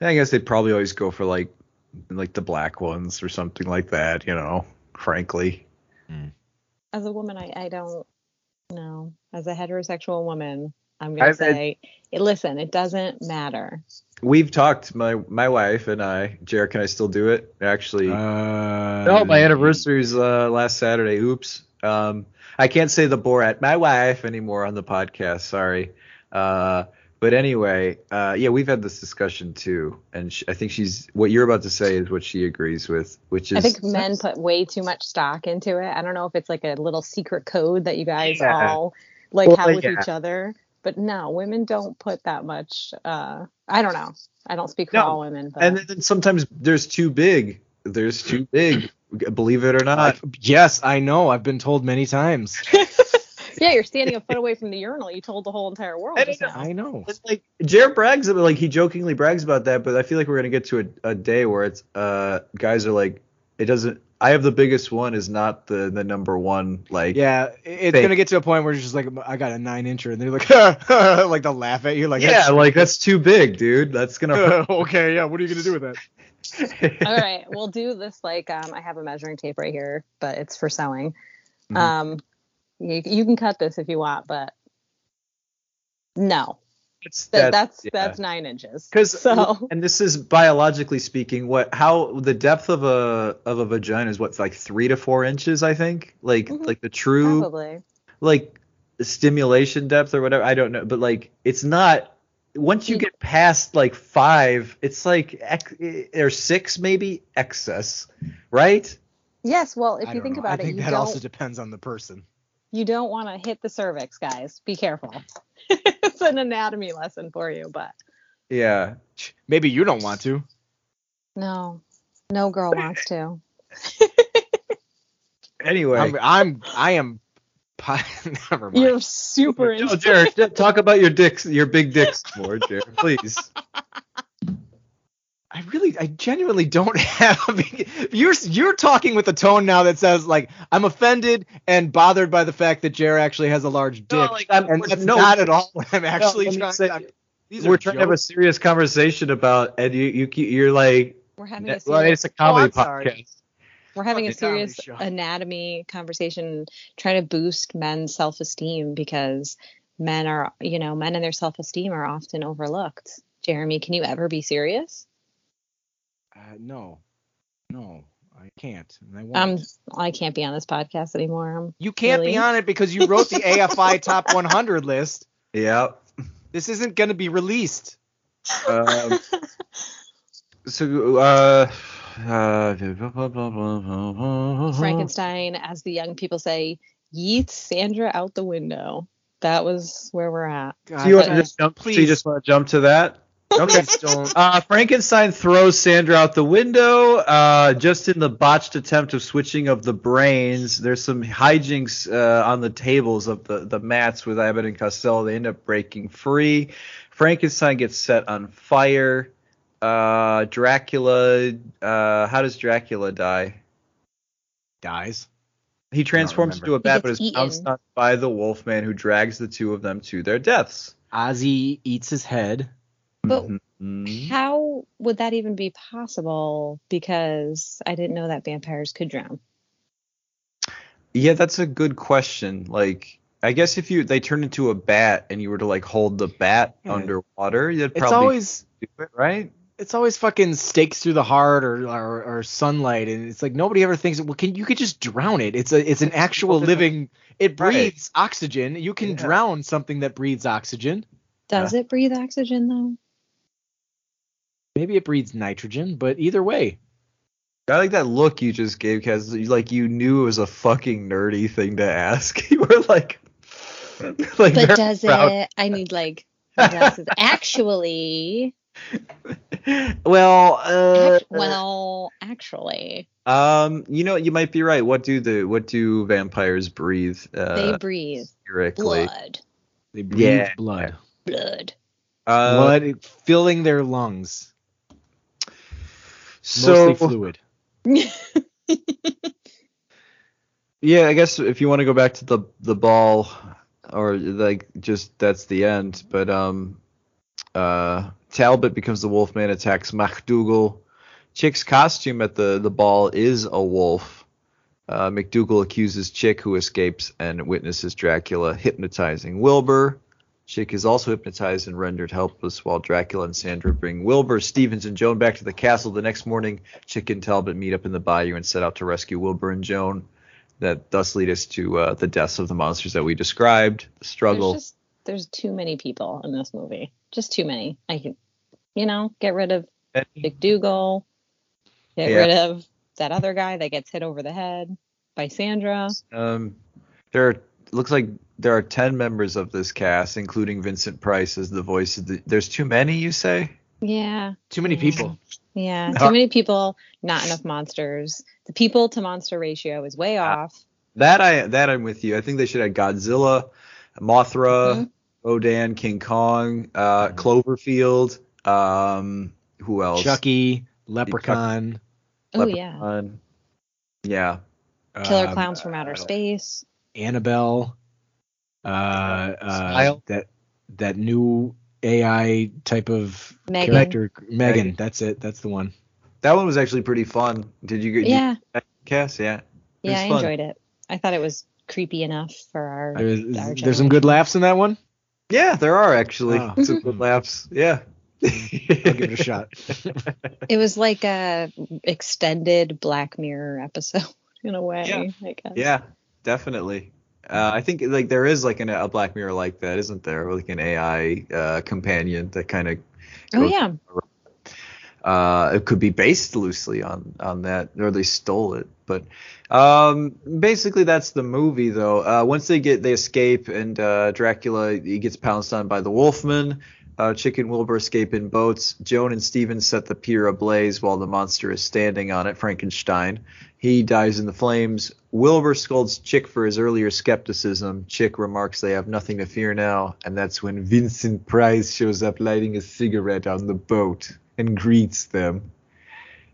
I guess they'd probably always go for like like the black ones or something like that. You know, frankly. As a woman, I, I don't know. As a heterosexual woman, I'm gonna I've say, it, listen, it doesn't matter. We've talked, my my wife and I. Jared, can I still do it? Actually, Uh, no, my anniversary's uh, last Saturday. Oops. Um, I can't say the Borat, my wife, anymore on the podcast. Sorry. Uh, but anyway, uh, yeah, we've had this discussion too, and sh I think she's what you're about to say is what she agrees with, which is I think men put way too much stock into it. I don't know if it's like a little secret code that you guys Yeah. all like Well, have with yeah. each other. But no, women don't put that much. Uh, I don't know. I don't speak for No. all women, but and then sometimes there's too big there's too big. Believe it or not. I- yes, I know. I've been told many times. Yeah, you're standing a foot away from the urinal. You told the whole entire world. I just. I know. It's like Jared brags about like he jokingly brags about that, but I feel like we're gonna get to a, a day where it's uh guys are like it doesn't. I have the biggest one is not the the number one like Yeah, it's Fake. gonna get to a point where it's just like I got a nine incher, and they're like, like they'll laugh at you, like, yeah like that's too big, dude. That's gonna okay, yeah. What are you gonna do with that? All right, we'll do this like um, I have a measuring tape right here, but it's for sewing. Mhm. Um, you, you can cut this if you want, but no, It's- Th- that- that's yeah. that's nine inches. Because so and this is biologically speaking, what how the depth of a of a vagina is what like three to four inches, I think. Like Mhm. like the true probably like stimulation depth or whatever. I don't know, but like it's not. Once you You- get past like five, it's like ex- or six maybe excess, right? yes. Well, if I you think know. about I it, think you that don't also depends on the person. You don't want to hit the cervix, guys. Be careful. it's an anatomy lesson for you, but Yeah. Maybe you don't want to. no, no girl wants to. Anyway, I'm, I'm, I am. Never mind. You're super no, into Jared, talk about your dicks, your big dicks more, Jared, please. I really, I genuinely don't have. You're you're talking with a tone now that says like I'm offended and bothered by the fact that Jer actually has a large dick, No, like, I'm- and that's no, not at all what I'm actually let me trying. say- I'm- these We're are trying to have a serious conversation about, and you you keep- you're like, We're having a well, serious, it's a comedy oh, I'm podcast. we're having a serious anatomy conversation, trying to boost men's self-esteem because men are, you know, men and their self-esteem are often overlooked. Jeremy, can you ever be serious? Uh, no, no, I can't. And I won't. Um, I can't be on this podcast anymore. Um, you can't really? be on it because you wrote the AFI Top 100 list. Yeah. This isn't going to be released. Um, so, uh, uh, Frankenstein, as the young people say, yeet Sandra out the window. That was where we're at. God, So you want to just jump? So you just want to jump to that? Okay. Please. Uh, Frankenstein throws Sandra out the window. Uh, just in the botched attempt of switching of the brains, there's some hijinks uh, on the tables of the, the mats with Abbott and Costello. They end up breaking free. Frankenstein gets set on fire. Uh, Dracula. Uh, how does Dracula die? Dies. He transforms into a bat, but gets is pounced on by the Wolfman, who drags the two of them to their deaths. Ozzy eats his head. But Mhm. how would that even be possible? Because I didn't know that vampires could drown. Yeah, that's a good question. Like, I guess if you they turn into a bat and you were to like hold the bat Yeah. underwater, you'd It's probably always do it, right? it's always fucking stakes through the heart or, or or sunlight and it's like nobody ever thinks well can you could just drown it it's a it's an actual living it Right. breathes oxygen you can Yeah. drown something that breathes oxygen Does it breathe oxygen though? Maybe it breathes nitrogen but either way I like that look you just gave because like you knew it was a fucking nerdy thing to ask. you were like, like But does proud. it? I need like does actually? well, uh, act- well, actually, um, you know, you might be right. What do the what do vampires breathe? Uh, they breathe theoretically? blood, they breathe Yeah. blood blood. Uh, blood filling their lungs so mostly fluid Yeah, I guess if you want to go back to the the ball, or like just that's the end. But um, uh, Talbot becomes the Wolfman, attacks McDougal. Chick's costume at the the ball is a wolf. Uh, McDougal accuses Chick, who escapes and witnesses Dracula hypnotizing Wilbur. Chick is also hypnotized and rendered helpless while Dracula and Sandra bring Wilbur, Stevens, and Joan back to the castle. The next morning, Chick and Talbot meet up in the bayou and set out to rescue Wilbur and Joan. That thus lead us to uh, the deaths of the monsters that we described, the struggle. There's just there's too many people in this movie. Just too many. I can, you know, get rid of McDougal. Get Yeah. rid of that other guy that gets hit over the head by Sandra. Um, there are, looks like there are ten members of this cast, including Vincent Price as the voice of the. There's too many, you say? Yeah. too many Yeah. people Yeah, No. too many people, not enough monsters. The people to monster ratio is way Ah. off. That I that I'm with you. I think they should have Godzilla, Mothra, Mhm. Rodan, King Kong, uh, Cloverfield. Um, who else? Chucky, Leprechaun, Oh yeah, Leprechaun. Yeah. killer um, clowns from outer uh, space. Annabelle, uh, uh, that that new AI type of Megan. character, Megan. Megan. That's it. That's the one. That one was actually pretty fun. Did you get? Yeah, Cass, yeah. It yeah, I fun. enjoyed it. I thought it was creepy enough for our. There's, our there's some good laughs in that one. Yeah, there are actually Oh. some good laughs. Yeah. I'll give it a shot. It was like a extended Black Mirror episode in a way. Yeah. I guess. Yeah, definitely. Uh, I think like there is like an, a Black Mirror like that, isn't there? Like an AI uh, companion that kind of Oh yeah. uh, it could be based loosely on on that, or they stole it. But um, basically, that's the movie, though. Uh, once they get they escape, and uh, Dracula he gets pounced on by the Wolfman. Uh, Chick and Wilbur escape in boats. Joan and Steven set the pier ablaze while the monster is standing on it. Frankenstein. He dies in the flames. Wilbur scolds Chick for his earlier skepticism. Chick remarks they have nothing to fear now, and that's when Vincent Price shows up lighting a cigarette on the boat and greets them.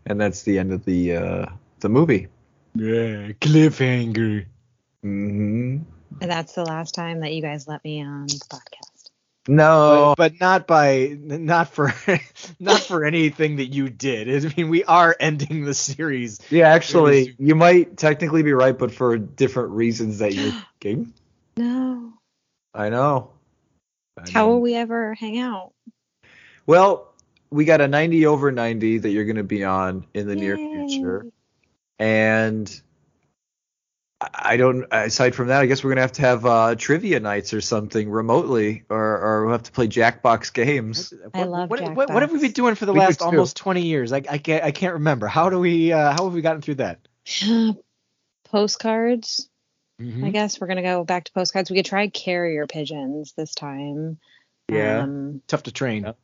And that's the end of the uh, the movie. Yeah, cliffhanger. Mm-hmm. That's the last time that you guys let me on the podcast. No, But, but not by not for not for anything that you did. I mean, we are ending the series. yeah, actually, you might technically be right, but for different reasons that you're thinking. No. I know. I How know. will we ever hang out? Well, we got a 90 over 90 that you're going to be on in the near future. And I- I don't, aside from that, I guess we're going to have to have uh, trivia nights or something remotely, or, or we'll have to play Jackbox games. I love what, what, what have we been doing for the We last almost 20 years? I, I can't I can't remember. How do we uh, how have we gotten through that? Postcards. Mhm. I guess we're gonna go back to postcards. We could try carrier pigeons this time. Yeah. Um, Tough to train Yep.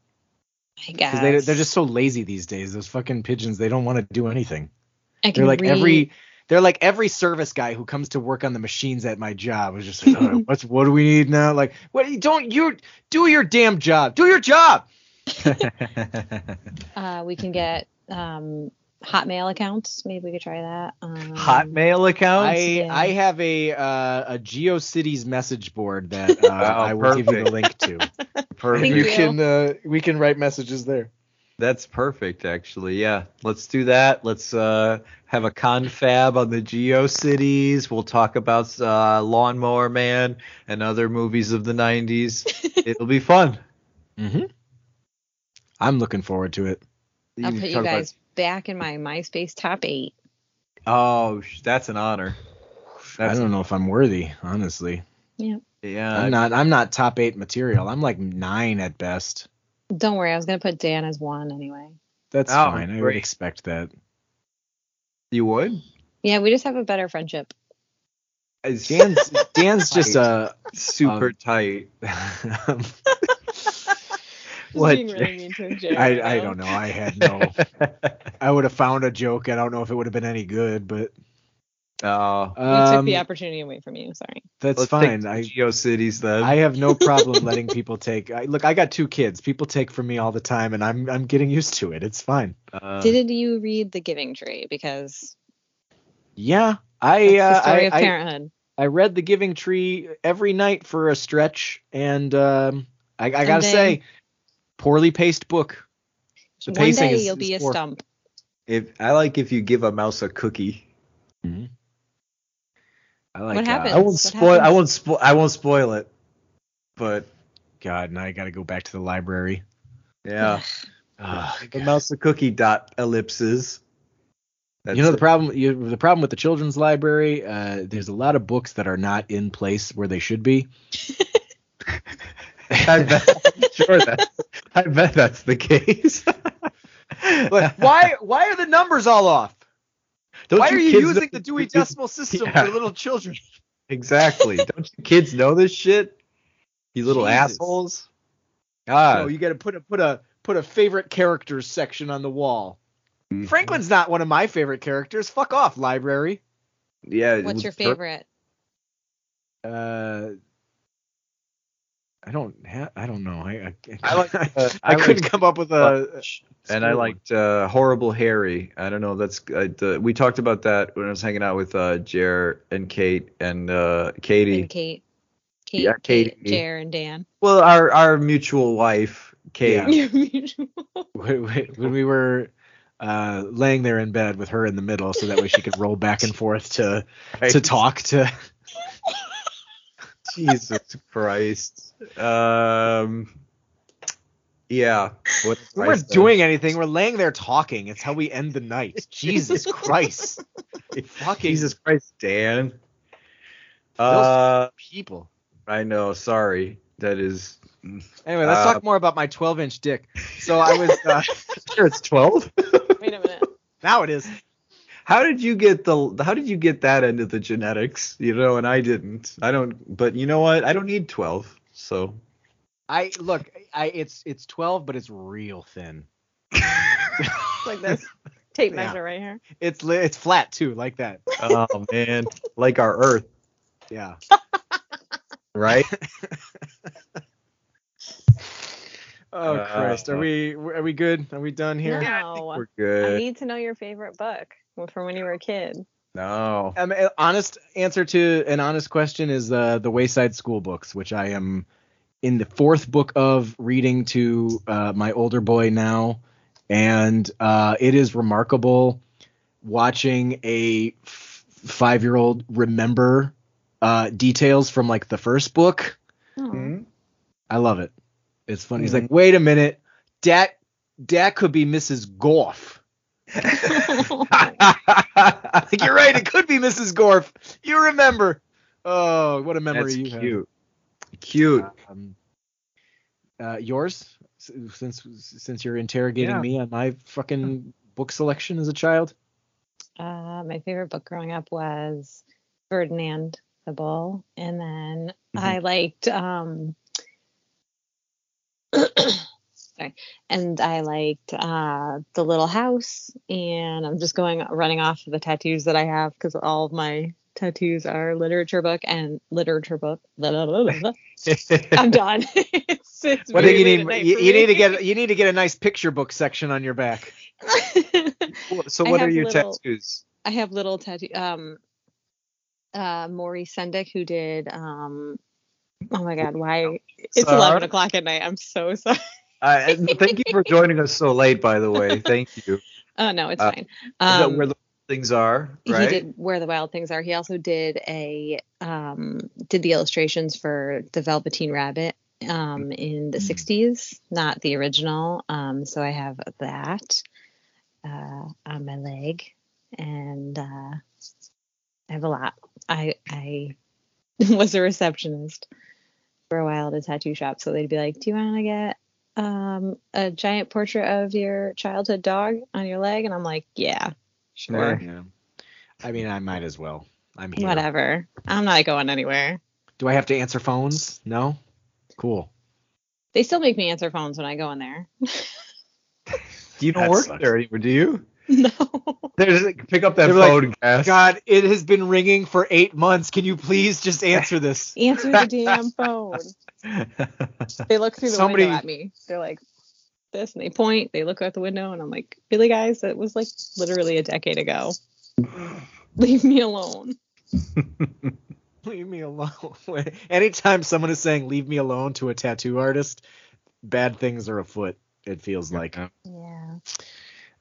I guess they they're just so lazy these days. Those fucking pigeons, they don't want to do anything. I can They're like read- every they're like every service guy who comes to work on the machines at my job is just like, "Oh, what's what do we need now? Like, what don't you do your damn job? Do your job. Uh, we can get um, Hotmail accounts. Maybe we could try that. Um, Hotmail accounts? I yeah. I have a uh, a GeoCities message board that uh, I will give you the link to. Perfect. You you. can uh, we can write messages there. That's perfect, actually. Yeah, let's do that. Let's uh, have a confab on the GeoCities. We'll talk about uh, Lawnmower Man and other movies of the 90s. It'll be fun. Mm-hmm. I'm looking forward to it. I'll can put you talk about- guys back in my MySpace top eight. oh, that's an honor. I don't know if I'm worthy, honestly. Yeah. Yeah, I'm not. I'm not top eight material. I'm like nine at best. Don't worry, I was gonna put Dan as one anyway. That's Oh, fine. I would great. expect that. you would. Yeah, we just have a better friendship. It's Dan's Dan's just a. super um, tight. What? really mean to I I don't know. I had no. I would have found a joke. I don't know if it would have been any good, but Oh, We took um, the opportunity away from you. Sorry. that's let's fine. take I GeoCities then. I have no problem letting people take. I, look, I got two kids. People take from me all the time, and I'm I'm getting used to it. It's fine. Uh, Did you read The Giving Tree? Because Yeah, I uh, story I, of parenthood. I read The Giving Tree every night for a stretch, and um, I, I gotta Someday- say, poorly paced book. The One pacing day is- you'll is be a poor. stump. if I like if you give a mouse a cookie. I like. What uh, happens? I won't spoil. I won't spoil. I won't spoil it. But God, now I gotta go back to the library. yeah, Ugh, the mouse a cookie dot ellipses. That's you know the it. problem. You, the problem with the children's library. Uh, there's a lot of books that are not in place where they should be. I bet, sure that. I bet that's the case. But why? Why are the numbers all off? Don't why are you kids using know- the Dewey Decimal System Yeah. for little children? Exactly. Don't you kids know this shit? You little Jesus. assholes. God. Oh, you got to put a put a put a favorite characters section on the wall. Franklin's not one of my favorite characters. Fuck off, library. Yeah. What's your Tur- favorite? Uh, I don't have. I don't know. I I, I like. Uh, I, couldn't liked come up with a. Butch, and I liked uh, Horrible Harry. I don't know. That's uh, the, we talked about that when I was hanging out with uh, Jer and Kate and uh, Katie. And Kate. Kate, Yeah, Kate, Katie. Jer, and Dan. Well, our our mutual wife, Kate. Yeah. when we- when we were uh, laying there in bed with her in the middle, so that way she could roll back and forth to to talk to. Jesus Christ. Um. Yeah. What We I weren't say? doing anything. We're laying there talking. It's how we end the night. Jesus Christ. Fucking Jesus Christ, Dan. Uh, people. I know. Sorry. That is. Anyway, let's Uh, talk more about my 12 inch dick. So I was. Uh, Sure, it's twelve. Wait a minute. now it is. How did you get the? How did you get that into the genetics? You know, and I didn't. I don't. But you know what? I don't need twelve. So. I look. I it's it's 12, but it's real thin. Like this. Tape Yeah. measure right here. It's it's flat too, like that. oh man, like our Earth, Yeah. right? Oh Uh, Christ. Are we are we good? Are we done here? No. We're good. I need to know your favorite book from when you were a kid. No. Um, uh, honest answer to an honest question is uh, the Wayside School books, which I am in the fourth book of reading to uh, my older boy now, and uh, it is remarkable watching a f- five-year-old remember uh, details from like the first book. Oh. Hmm? I love it. It's funny. He's like, wait a minute, that that could be Mrs. Gorf. like you're right, it could be Mrs. Gorf. You remember? Oh, what a memory That's you have. cute. Cute. Um, uh, yours, since since you're interrogating Yeah. me on my fucking book selection as a child. Uh, my favorite book growing up was Ferdinand the Bull, and then I liked um, sorry, and I liked uh, the Little House, and I'm just going running off the tattoos that I have because all of my tattoos are literature book and literature book. I'm done. it's, it's What do you need? You, you need to get you need to get a nice picture book section on your back. so what are your little- tattoos? I have little tattoo. Um, uh, Maurice Sendak, who did. Um, oh my God, why? It's Sorry? eleven o'clock at night. I'm so sorry. Uh, thank you for joining us so late, by the way. Thank you. Oh no, it's Uh, fine. Um, where the things are, right? He did where the wild things are. He also did a um, did the illustrations for the Velveteen Rabbit um, in the Mm. 60s, not the original. Um, so I have that uh, on my leg, and uh, I have a lot. I I was a receptionist for a while at a tattoo shop, so they'd be like, "Do you want to get um, a giant portrait of your childhood dog on your leg?" And I'm like, "Yeah, sure." Yeah. I mean, I might as well. I'm here. Whatever. I'm not going anywhere. Do I have to answer phones? No. Cool. They still make me answer phones when I go in there. You don't That work sucks. there anymore, do you? no. There's pick up that They're like, phone, Cass. God, it has been ringing for eight months. Can you please just answer this? Answer the damn phone. They look through the Somebody- window at me. They're like this and they point, they look out the window and I'm like, Really guys, that was like literally a decade ago. Leave me alone. Leave me alone. Anytime someone is saying "leave me alone" to a tattoo artist, bad things are afoot. It feels like. Yeah.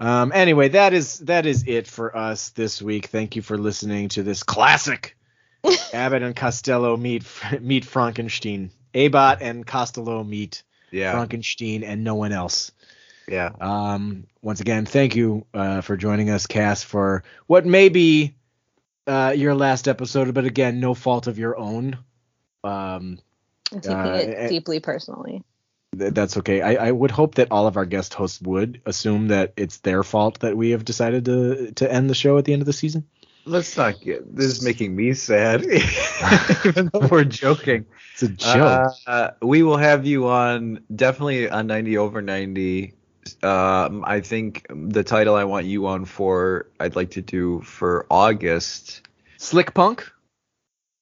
Um. Anyway, that is that is it for us this week. Thank you for listening to this classic. Abbott and Costello meet meet Frankenstein. Abbott and Costello meet yeah, Frankenstein and no one else. yeah. Um, once again, thank you uh, for joining us, Cass, for what may be uh, your last episode, but again, no fault of your own. Um, I'm taking Uh, it deeply personally. Th- that's okay. I, I would hope that all of our guest hosts would assume that it's their fault that we have decided to to end the show at the end of the season. Let's not get this is making me sad. Even though we're joking. It's a joke. Uh, we will have you on definitely on 90 over 90 um, I think the title I want you on for, I'd like to do for August, Slick Punk.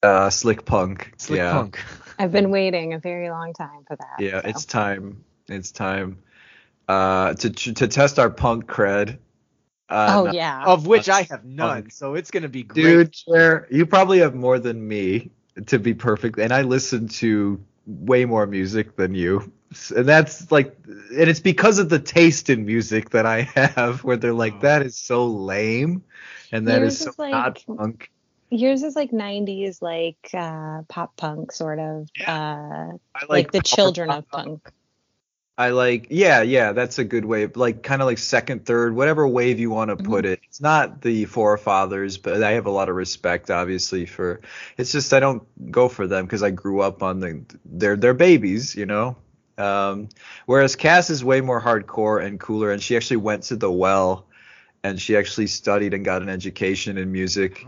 uh, Slick Punk. Slick yeah. Punk. I've been waiting a very long time for that. Yeah, so. it's time. It's time. Uh, to to test our punk cred. Uh, Oh no- yeah. Of which I have none, Punk. so it's gonna be great. dude, Jer, you probably have more than me to be perfect, and I listen to way more music than you, and that's like, and it's because of the taste in music that I have, where they're Oh. like, that is so lame, and that Yours is so is like- not punk. Yours is like 90s, like uh, pop punk, sort of. Uh, I like, the children pop. of punk. I like, yeah, yeah, that's a good way. Like, kind of like second, third, whatever wave you want to Mm-hmm. put it. It's not the forefathers, but I have a lot of respect, obviously, for. It's just I don't go for them because I grew up on the. They're they're babies, you know. Um, whereas Cass is way more hardcore and cooler, and she actually went to the well, and she actually studied and got an education in music.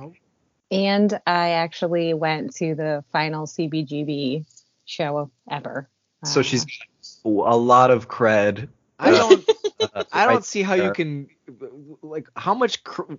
And I actually went to the final CBGB show ever. So Uh, she's a lot of cred. I don't. Uh, I don't see how you can like how much cr-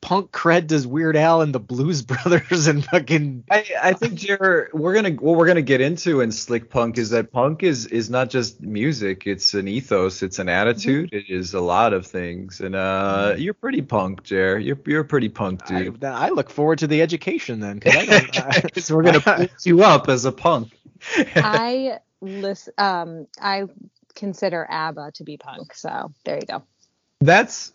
punk cred does Weird Al and the Blues Brothers and fucking I, I think Jer, we're gonna what we're gonna get into in slick punk is that punk is is not just music it's an ethos it's an attitude it is a lot of things and uh you're pretty punk Jer you're you're a pretty punk I, dude I look forward to the education then 'cause I I, so we're gonna put you up as a punk I listen. Um, I consider ABBA to be punk. So there you go. that's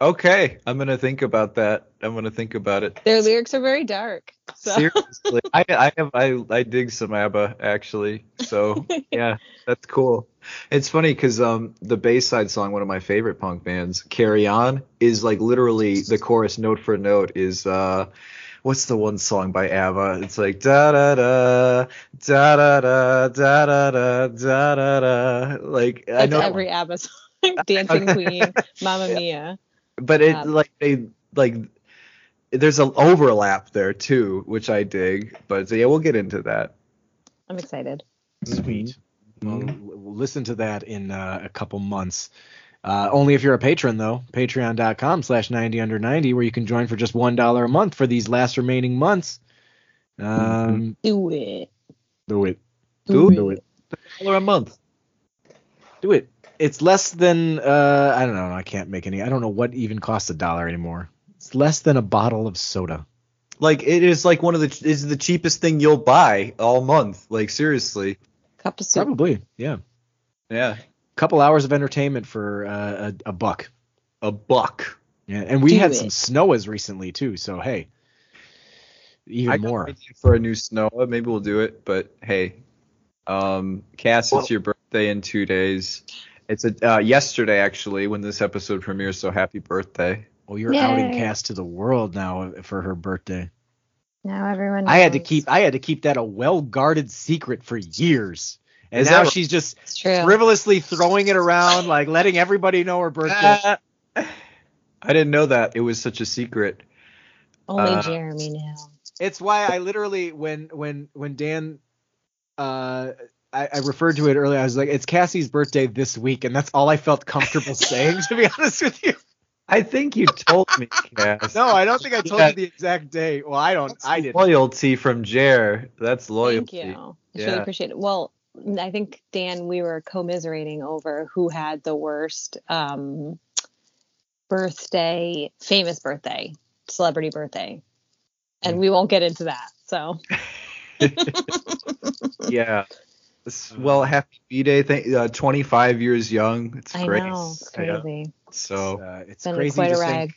okay I'm gonna think about that I'm gonna think about it Their lyrics are very dark. So Seriously, I I have I I dig some ABBA actually. So yeah, that's cool. It's funny because um the Bayside song, one of my favorite punk bands, Carry On, is like literally the chorus note for note is uh what's the one song by ABBA? It's like da da da da da da da da da da da da. Like I that's know, every ABBA song. Dancing Queen, Mamma Mia. But it um, like they like there's an overlap there too, which I dig. But yeah, we'll get into that. I'm excited. sweet. Well, Mhm. l- we'll listen to that in uh, a couple months. Uh, only if you're a patron though. Patreon.com slash 90 under 90 where you can join for just one dollar a month for these last remaining months. Um, Do it. do it. Do Do it. Dollar a month. Do it. It's less than uh, I don't know. I can't make any. I don't know what even costs a dollar anymore. It's less than a bottle of soda. Like it is like one of the is the cheapest thing you'll buy all month. Like seriously. Cup of soup. Probably, yeah. Yeah. Couple hours of entertainment for uh, a, a buck. A buck. Yeah, and we Do had it. some snowas recently too. So hey, even I more. for a new snow. Maybe we'll do it. But hey, um, Cass, Well- it's your birthday in two days. It's a uh, yesterday actually when this episode premieres. So happy birthday. Well, you're outing Yay. Cass to the world now for her birthday. Now everyone. I had to keep I had to keep that a well guarded secret for years. And Is now that she's just frivolously throwing it around, like letting everybody know her birthday. I didn't know that it was such a secret. Only uh, Jeremy knew. It's why I literally when when when Dan uh I, I referred to it earlier, I was like, it's Cassie's birthday this week, and that's all I felt comfortable saying, to be honest with you. I think you told me, Cass. No, I don't think I told Yeah. you the exact day. Well, I don't. I didn't. Loyalty from Jer. That's loyalty. Thank you. I Yeah. really appreciate it. Well, I think Dan, we were commiserating over who had the worst um, birthday, famous birthday, celebrity birthday, and we won't get into that. So Yeah. This- Well, happy B Day. Thank, uh, 25 years young. It's I great. know it's Yeah. crazy. So uh, it's Been crazy quite to a ride. think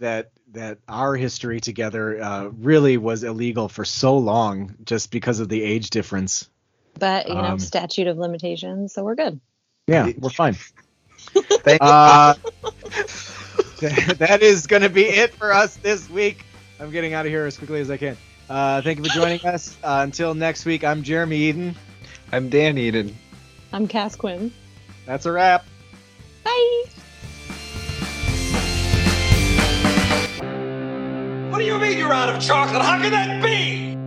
that that our history together uh, really was illegal for so long just because of the age difference. But you know, Um, statute of limitations, so we're good. Yeah, we're fine. thank Uh, that is going to be it for us this week. I'm getting out of here as quickly as I can. Uh, thank you for joining us. Uh, until next week, I'm Jeremy Eden. I'm Dan Eden. I'm Cass Quinn. That's a wrap. Bye. What do you mean you're out of chocolate? How can that be?